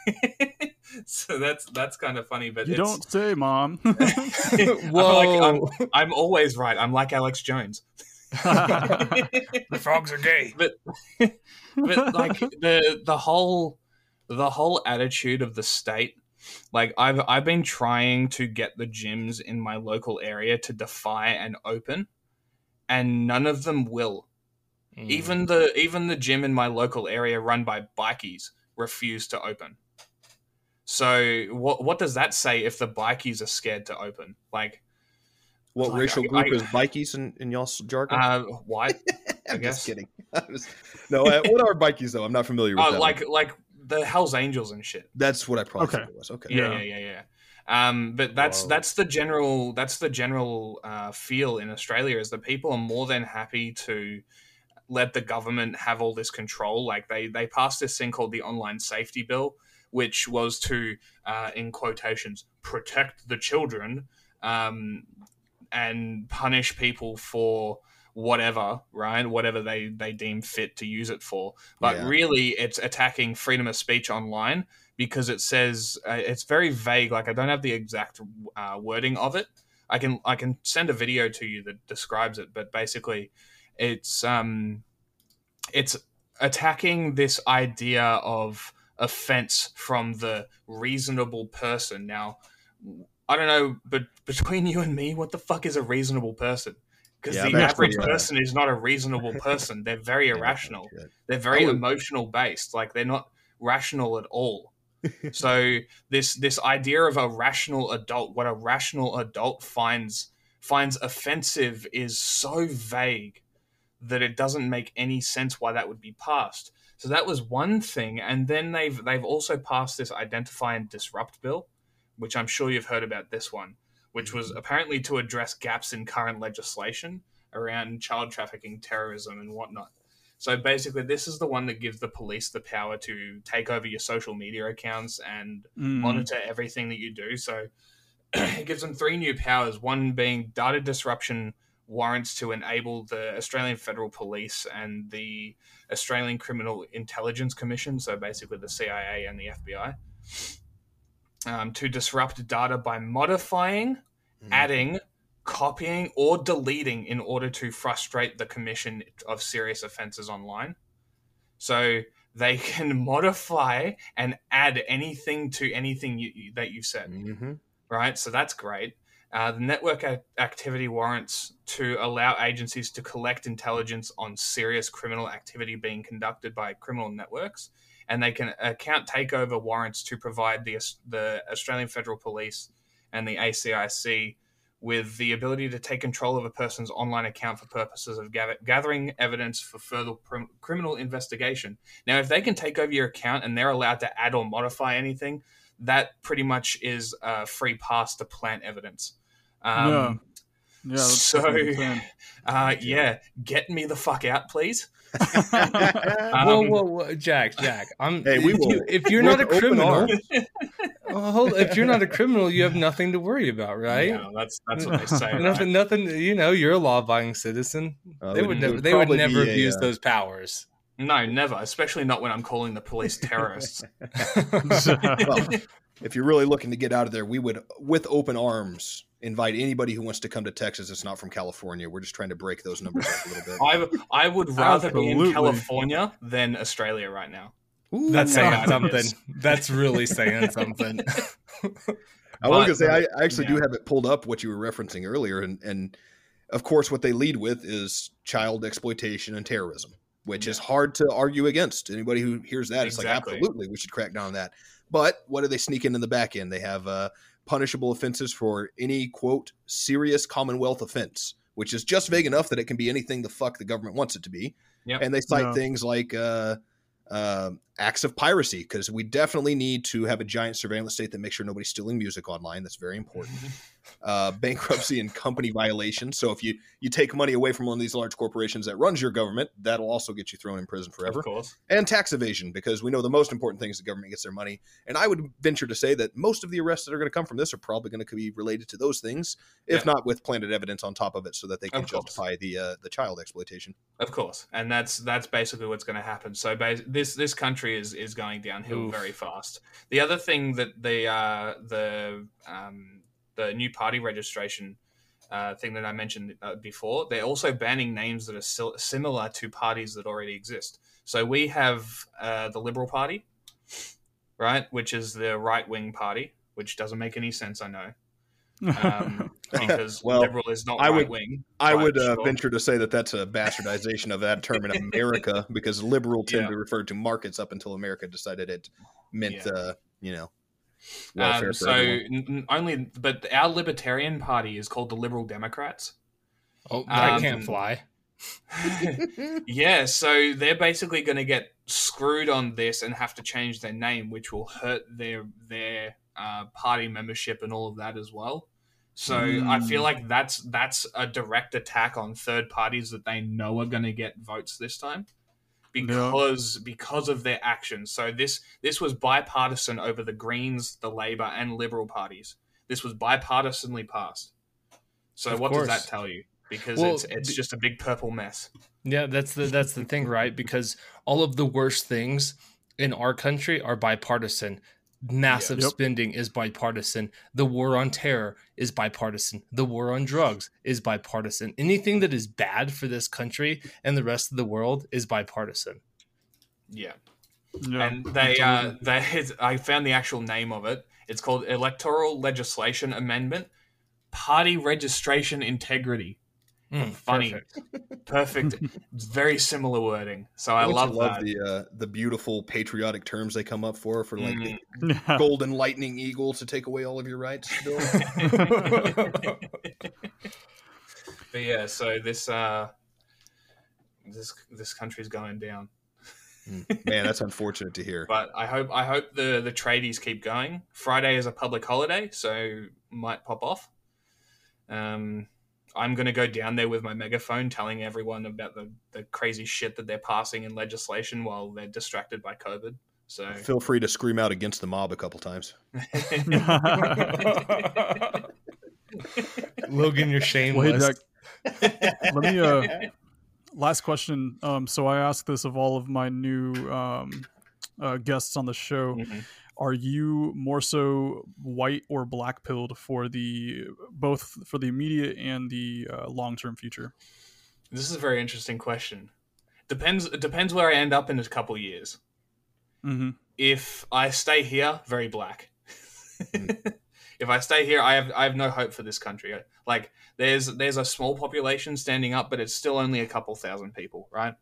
(laughs) so that's that's kind of funny, but You it's, don't say, mom. (laughs) (laughs) Whoa! I'm, I'm always right. I'm like Alex Jones. (laughs) the frogs are gay. but but like the the whole the whole attitude of the state like i've i've been trying to get the gyms in my local area to defy and open and none of them will Mm. even the even the gym in my local area run by bikies refuse to open so what what does that say if the bikies are scared to open like What Like, racial I- group I- is bikies in, in y'all's jargon? uh white (laughs) I I'm guess. (laughs) just kidding. Was- no, uh, what are bikies though? I'm not familiar with oh that. like one. like the hell's angels and shit that's what I probably Okay. thought it was. Okay. yeah Yeah. yeah yeah yeah um but that's Whoa. that's the general that's the general uh feel in australia is that people are more than happy to let the government have all this control like they they passed this thing called the online safety bill which was to uh in quotations protect the children um and punish people for whatever right? Whatever they they deem fit to use it for. But Yeah. really it's attacking freedom of speech online because it says uh, it's very vague. Like i don't have the exact uh, wording of it. I can i can send a video to you that describes it but basically it's um it's attacking this idea of offense from the reasonable person. Now i don't know but between you and me what the fuck is a reasonable person? Because Yeah, the average pretty, uh, person is not a reasonable (laughs) person. They're very irrational. they're very would- emotional based. Like they're not rational at all. (laughs) So this this idea of a rational adult what a rational adult finds finds offensive is so vague that it doesn't make any sense why that would be passed. So that was one thing and then they've they've also passed this identify and disrupt bill which i'm sure you've heard about this one which was apparently to address gaps in current legislation around child trafficking terrorism and whatnot so basically, this is the one that gives the police the power to take over your social media accounts and Mm. monitor everything that you do. So (clears throat) it gives them three new powers one being data disruption warrants to enable the Australian Federal Police and the Australian Criminal Intelligence Commission, so basically the CIA and the FBI, um, to disrupt data by modifying, Mhm. adding, copying, or deleting in order to frustrate the commission of serious offenses online. So they (laughs) can modify and add anything to anything you, that you said Mhm. right? So that's great. Uh, the network a- activity warrants to allow agencies to collect intelligence on serious criminal activity being conducted by criminal networks, and they can account takeover warrants to provide the the Australian Federal Police and the ACIC with the ability to take control of a person's online account for purposes of gather- gathering evidence for further prim- criminal investigation. Now, if they can take over your account and they're allowed to add or modify anything, that pretty much is a free pass to plant evidence. Um, Yeah. Yeah. So- (laughs) uh, yeah, get me the fuck out, please. (laughs) Whoa, Um, whoa, whoa, Jack, Jack. I'm. Hey, we if, will. you, if you're not a criminal, (laughs) well, hold, if you're not a criminal, you have nothing to worry about, right? Yeah, that's that's what they say. (laughs) Nothing, nothing. You know, you're a law-abiding citizen. Uh, they it would never. They would never be a, abuse uh, those powers. No, never. Especially not when I'm calling the police terrorists. well, if you're really looking to get out of there, we would, with open arms, invite anybody who wants to come to Texas that's not from California. We're just trying to break those numbers up a little bit. (laughs) I I would rather be in California than Australia right now. Ooh, That's saying Yeah, it something. (laughs) That's really saying something. (laughs) I was gonna say I, uh, I actually do have it pulled up what you were referencing earlier, and and of course what they lead with is child exploitation and terrorism, which is hard to argue against. Anybody who hears that, it's like absolutely we should crack down on that. But what do they sneak in in the back end? They have uh, punishable offenses for any quote serious Commonwealth offense, which is just vague enough that it can be anything the fuck the government wants it to be. Yep. And they cite Yeah. things like uh, uh, acts of piracy because we definitely need to have a giant surveillance state that makes sure nobody's stealing music online. That's very important. Uh, bankruptcy and company violations. So if you you take money away from one of these large corporations that runs your government, that'll also get you thrown in prison forever Of course. and tax evasion because we know the most important thing is the government gets their money. And I would venture to say that most of the arrests that are going to come from this are probably going to be related to those things, if Yeah. not with planted evidence on top of it, so that they can justify the uh, the child exploitation. Of course, and that's that's basically what's going to happen. So bas- this this country is is going downhill Oof. very fast. The other thing that the uh, the um, the new party registration uh, thing that I mentioned uh, before, they're also banning names that are sil- similar to parties that already exist. So we have uh, the Liberal Party, right, which is the right wing party, which doesn't make any sense. I know. Um, (laughs) (laughs) because Well, liberal is not I would- right wing. I would uh, sure. venture to say that that's a bastardization of that term in (laughs) America because liberal tend Yeah. to refer to markets up until America decided it meant, Yeah. uh, you know, welfare Um, for so everyone. n- n- only, but our Libertarian Party is called the Liberal Democrats. Oh, that Um, can't fly. (laughs) yeah, so they're basically going to get screwed on this and have to change their name, which will hurt their their uh, party membership and all of that as well. So I feel Mm. like that's that's a direct attack on third parties that they know are going to get votes this time because because of their actions. So this this was bipartisan over the Greens, the Labor, and Liberal parties. This was bipartisanly passed. So Of what course. does that tell you? Because Well, it's it's just a big purple mess. Yeah, that's the that's the thing, right? Because all of the worst things in our country are bipartisan. Massive Yeah. Yep. spending is bipartisan. The war on terror is bipartisan. The war on drugs is bipartisan. Anything that is bad for this country and the rest of the world is bipartisan. Yeah. Yeah, and they uh absolutely. they I found the actual name of it. It's called Electoral Legislation Amendment Party Registration Integrity. Mm, Funny. perfect. Perfect. very similar wording. So I Don't love, love that. the uh, the beautiful patriotic terms they come up for for like Mm. the (laughs) golden lightning eagle to take away all of your rights. Bill. (laughs) (laughs) but yeah, so this uh this this country's going down. Man, that's unfortunate to hear. But I hope I hope the the tradies keep going. Friday is a public holiday, so might pop off. Um, I'm gonna go down there with my megaphone, telling everyone about the the crazy shit that they're passing in legislation while they're distracted by COVID. So (laughs) Feel free to scream out against the mob a couple times. (laughs) Logan, you're Well, hey, shameless. (laughs) Let me uh last question um so i asked this of all of my new um uh, guests on the show Mhm. Are you more so white or black pilled for the both for the immediate and the uh, long-term future this is a very interesting question. Depends it depends where I end up in a couple years. mm-hmm. if I stay here, very black. (laughs) if I stay here, I have I have no hope for this country. Like there's there's a small population standing up, but it's still only a couple thousand people, right?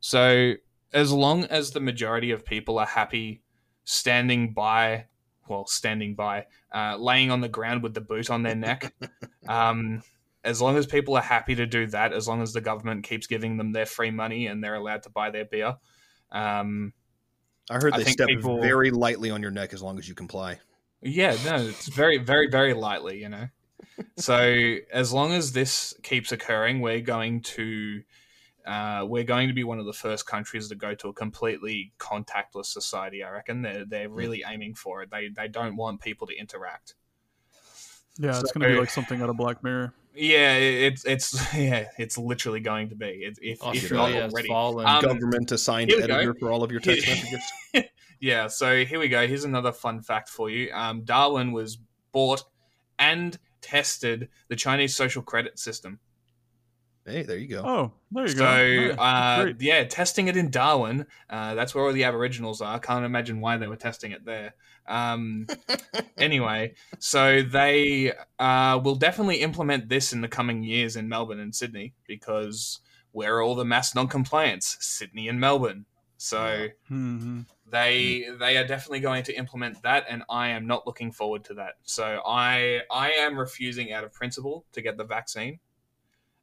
So as long as the majority of people are happy standing by, well, standing by, uh, laying on the ground with the boot on their neck, (laughs) um, as long as people are happy to do that, as long as the government keeps giving them their free money and they're allowed to buy their beer, um, I heard I they think step people- very lightly on your neck as long as you comply. Yeah, no, it's very, very, very lightly, you know. (laughs) So as long as this keeps occurring, we're going to uh, we're going to be one of the first countries to go to a completely contactless society. I reckon they're they're really aiming for it. They they don't want people to interact. yeah it's gonna be like something out of black mirror Yeah, it's it's (laughs) yeah, it's literally going to be. It, if, if not Australia already. fallen. Um, Government assigned here go. editor for all of your text (laughs) messages. Yeah, so here we go. Here's another fun fact for you. Um, Darwin was bought and tested the Chinese social credit system. Hey, there you go. Oh, there you So, go. Nice. uh, yeah, testing it in Darwin. Uh, that's where all the Aboriginals are. I can't imagine why they were testing it there. Um, (laughs) anyway, so they uh, will definitely implement this in the coming years in Melbourne and Sydney because where are all the mass non-compliance? Sydney and Melbourne. So Mhm. they they are definitely going to implement that, and I am not looking forward to that. So I I am refusing out of principle to get the vaccine.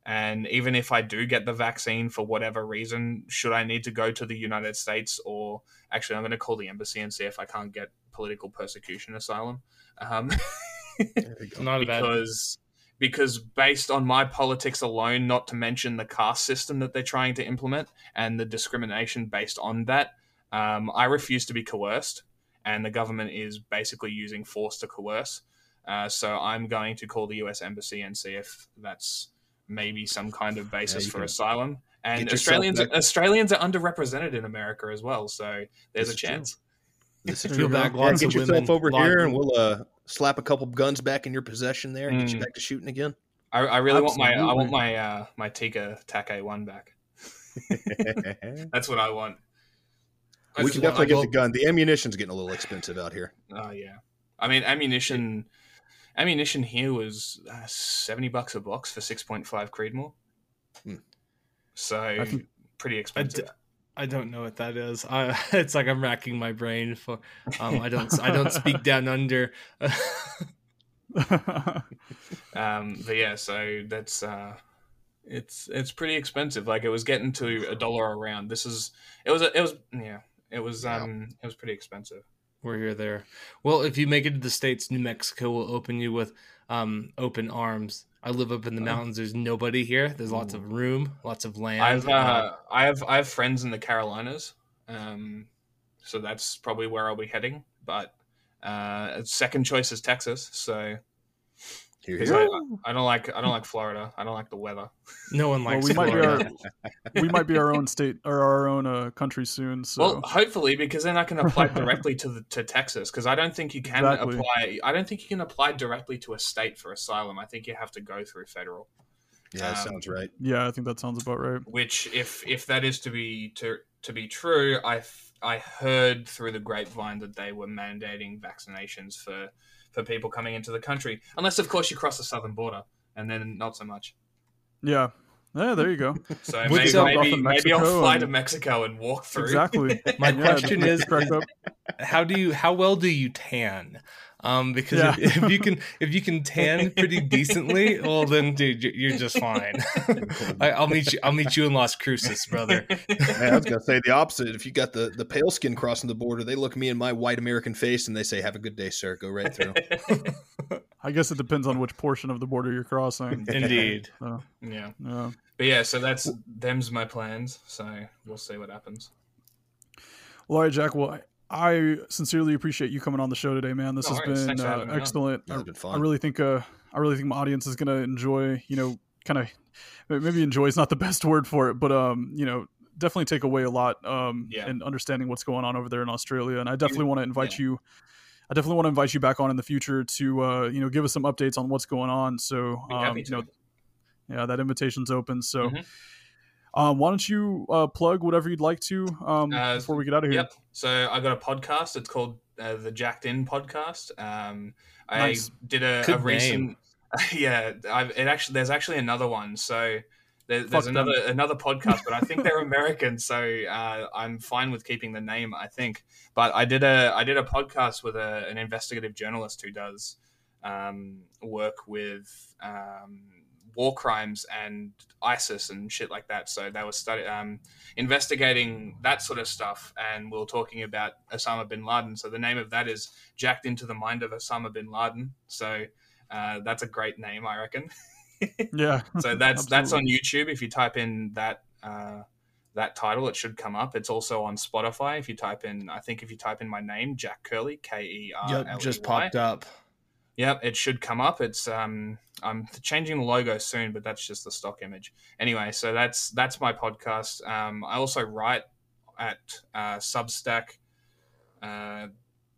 And even if I do get the vaccine for whatever reason, should I need to go to the United States or actually, I'm going to call the embassy and see if I can't get political persecution asylum. Um, There you go. Not a bad. because because based on my politics alone, not to mention the caste system that they're trying to implement and the discrimination based on that, um, I refuse to be coerced, and the government is basically using force to coerce. Uh, so I'm going to call the U.S. embassy and see if that's maybe some kind of basis you for can asylum. And Australians back- Australians are underrepresented in America as well, so there's This a chance. This is There true. you go. Yeah, get of yourself women. over here, and we'll uh, slap a couple guns back in your possession there, and get you Mm. back to shooting again. I, I really want my I Absolutely. want my uh, my Tika Tak one back. (laughs) That's what I want. I we can definitely I get the gun. The ammunition's getting a little expensive out here. Oh yeah, I mean ammunition. Ammunition here was uh, seventy bucks a box for six point five Creedmoor. Hmm. So think- pretty expensive. I don't know what that is. I, (laughs) it's like I'm racking my brain for. Um, I don't. I don't speak (laughs) down under. (laughs) Um, but yeah, so that's uh, it's it's pretty expensive. Like it was getting to a dollar a round. This is it was it was yeah it was Yeah. um it was pretty expensive. We're here there. Well, if you make it to the states, New Mexico will open you with um, open arms. I live up in the Oh. mountains. There's nobody here. There's lots of room, lots of land. I've Uh, uh, I have I have friends in the Carolinas, um, so that's probably where I'll be heading. But uh, second choice is Texas, so Here, 'cause here. I, I don't like I don't like Florida. I don't like the weather. (laughs) no one well, likes we might be our Florida. (laughs) we might be our own state or our own uh, country soon. So Well, hopefully, because then I can apply (laughs) directly to the, to Texas. Because I don't think you can Exactly. apply. I don't think you can apply directly to a state for asylum. I think you have to go through federal. Yeah, um, sounds right. yeah, I think that sounds about right. which if if that is to be to to be true i i heard through the grapevine that they were mandating vaccinations for for people coming into the country unless of course you cross the southern border and then not so much Yeah, yeah, there you go. (laughs) so Would maybe sell off maybe, maybe i'll fly and- to mexico and walk through Exactly. (laughs) My Yeah, question is, crack is up. how do you how well do you tan? Um, because Yeah. if, if you can (laughs) if you can tan pretty decently, well then dude, you're- you're just fine. (laughs) I, I'll meet you. I'll meet you in Las Cruces, brother. Man, I was gonna say the opposite. If you got the the pale skin crossing the border, they look me in my white American face and they say, "Have a good day, sir. Go right through." (laughs) I guess it depends on which portion of the border you're crossing. Indeed. So, yeah yeah. but yeah so that's them's my plans so we'll see what happens Well, all right, Jack. Well, I sincerely appreciate you coming on the show today, man. This No has worries. been uh, having me on. excellent. I, I really think uh, I really think my audience is gonna enjoy. You know, kind of maybe enjoy is not the (laughs) best word for it, but um, you know, definitely take away a lot um, Yeah. in understanding what's going on over there in Australia. And I definitely want to invite you. I definitely want to invite you back on in the future to uh, you know give us some updates on what's going on. So um, you know, yeah, that invitation's open. So. Mhm. Um, why don't you uh, plug whatever you'd like to um, Uh, before we get out of here? Yep. So I got a podcast. It's called uh, the Jacked In Podcast. Um, I Nice. did a, a recent. (laughs) Yeah, I've, it actually there's actually another one. So there, Fuck there's them. another another podcast, but I think they're (laughs) American, so uh, I'm fine with keeping the name. I think. But I did a I did a podcast with a, an investigative journalist who does um, work with um, war crimes and ISIS and shit like that. So they were study, um, investigating that sort of stuff, and we are talking about Osama bin Laden. So the name of that is Jacked into the Mind of Osama bin Laden. So uh, that's a great name, I reckon. (laughs) Yeah. So that's that's on YouTube. If you type in that uh, that title, it should come up. It's also on Spotify. If you type in, I think if you type in my name, Jack Kerley, K E R L E Y. Just popped up. Yep, it should come up. It's um I'm changing the logo soon, but that's just the stock image. Anyway, so that's that's my podcast. Um, I also write at uh, Substack. Uh,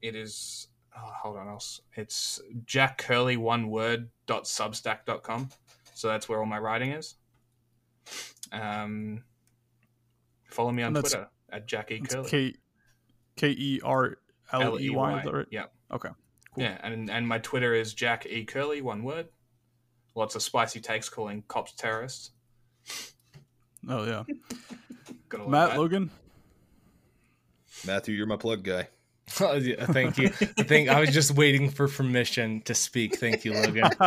it is oh, hold on, else it's Jack Kerley one word dot substack dot com. So that's where all my writing is. Um, follow me on Twitter at Jack E. Kerley. K E R L E Y. Is that right? Yeah. Okay. Cool. Yeah, and and my Twitter is Jack E Kerley, one word. Lots of spicy takes calling cops terrorists. Oh yeah. Matt that. Logan. Matthew, you're my plug guy. Oh, (laughs) yeah, thank you. I think I was just waiting for permission to speak. Thank you, Logan. (laughs)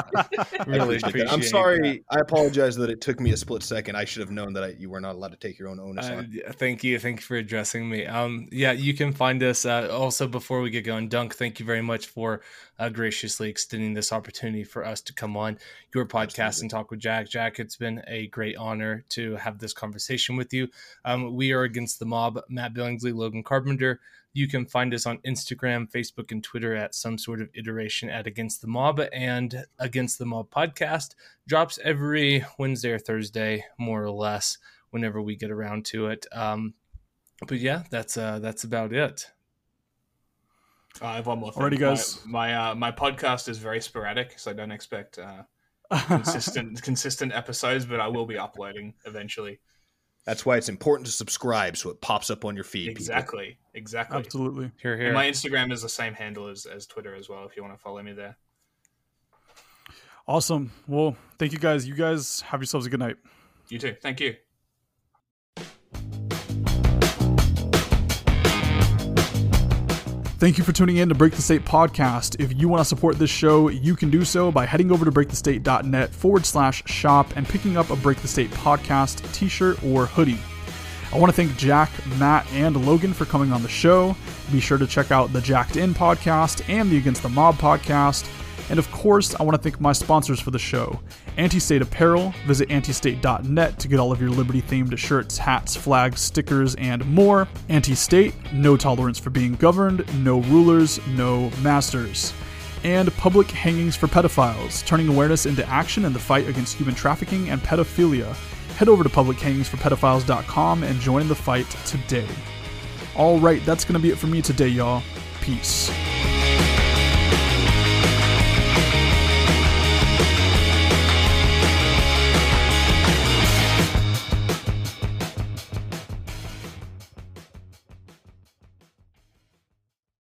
Really Appreciate that. appreciate. I'm that. sorry. I apologize that it took me a split second. I should have known that I, you were not allowed to take your own onus Uh, on. thank you. Thank you for addressing me. Um, yeah, you can find us uh, also before we get going. Dunk, thank you very much for uh, graciously extending this opportunity for us to come on your podcast Absolutely. and talk with Jack. Jack, it's been a great honor to have this conversation with you. Um, we are against the mob. Matt Billingsley, Logan Carpenter. You can find us on Instagram, Facebook, and Twitter at some sort of iteration at Against the Mob and Against the Mob podcast drops every Wednesday or Thursday, more or less, whenever we get around to it. Um, but yeah, that's uh, that's about it. Uh, I have one more thing. Alrighty, guys. My my, uh, my podcast is very sporadic, so I don't expect uh, (laughs) consistent consistent episodes, but I will be uploading eventually. That's why it's important to subscribe so it pops up on your feed. people. Exactly, exactly. Absolutely. Here, And here. my Instagram is the same handle as, as Twitter as well. If you want to follow me there. Awesome. Well, thank you guys. You guys have yourselves a good night. You too. Thank you. Thank you for tuning in to Break the State podcast. If you want to support this show, you can do so by heading over to breakthestate.net forward slash shop and picking up a Break the State podcast t shirt or hoodie. I want to thank Jack, Matt, and Logan for coming on the show. Be sure to check out the Jacked In podcast and the Against the Mob podcast. And of course, I want to thank my sponsors for the show Anti State Apparel. Visit antistate.net to get all of your Liberty themed shirts, hats, flags, stickers, and more. Anti State, no tolerance for being governed, no rulers, no masters. And Public Hangings for Pedophiles, turning awareness into action in the fight against human trafficking and pedophilia. Head over to publichangingsforpedophiles.com and join the fight today. All right, that's going to be it for me today, y'all. Peace.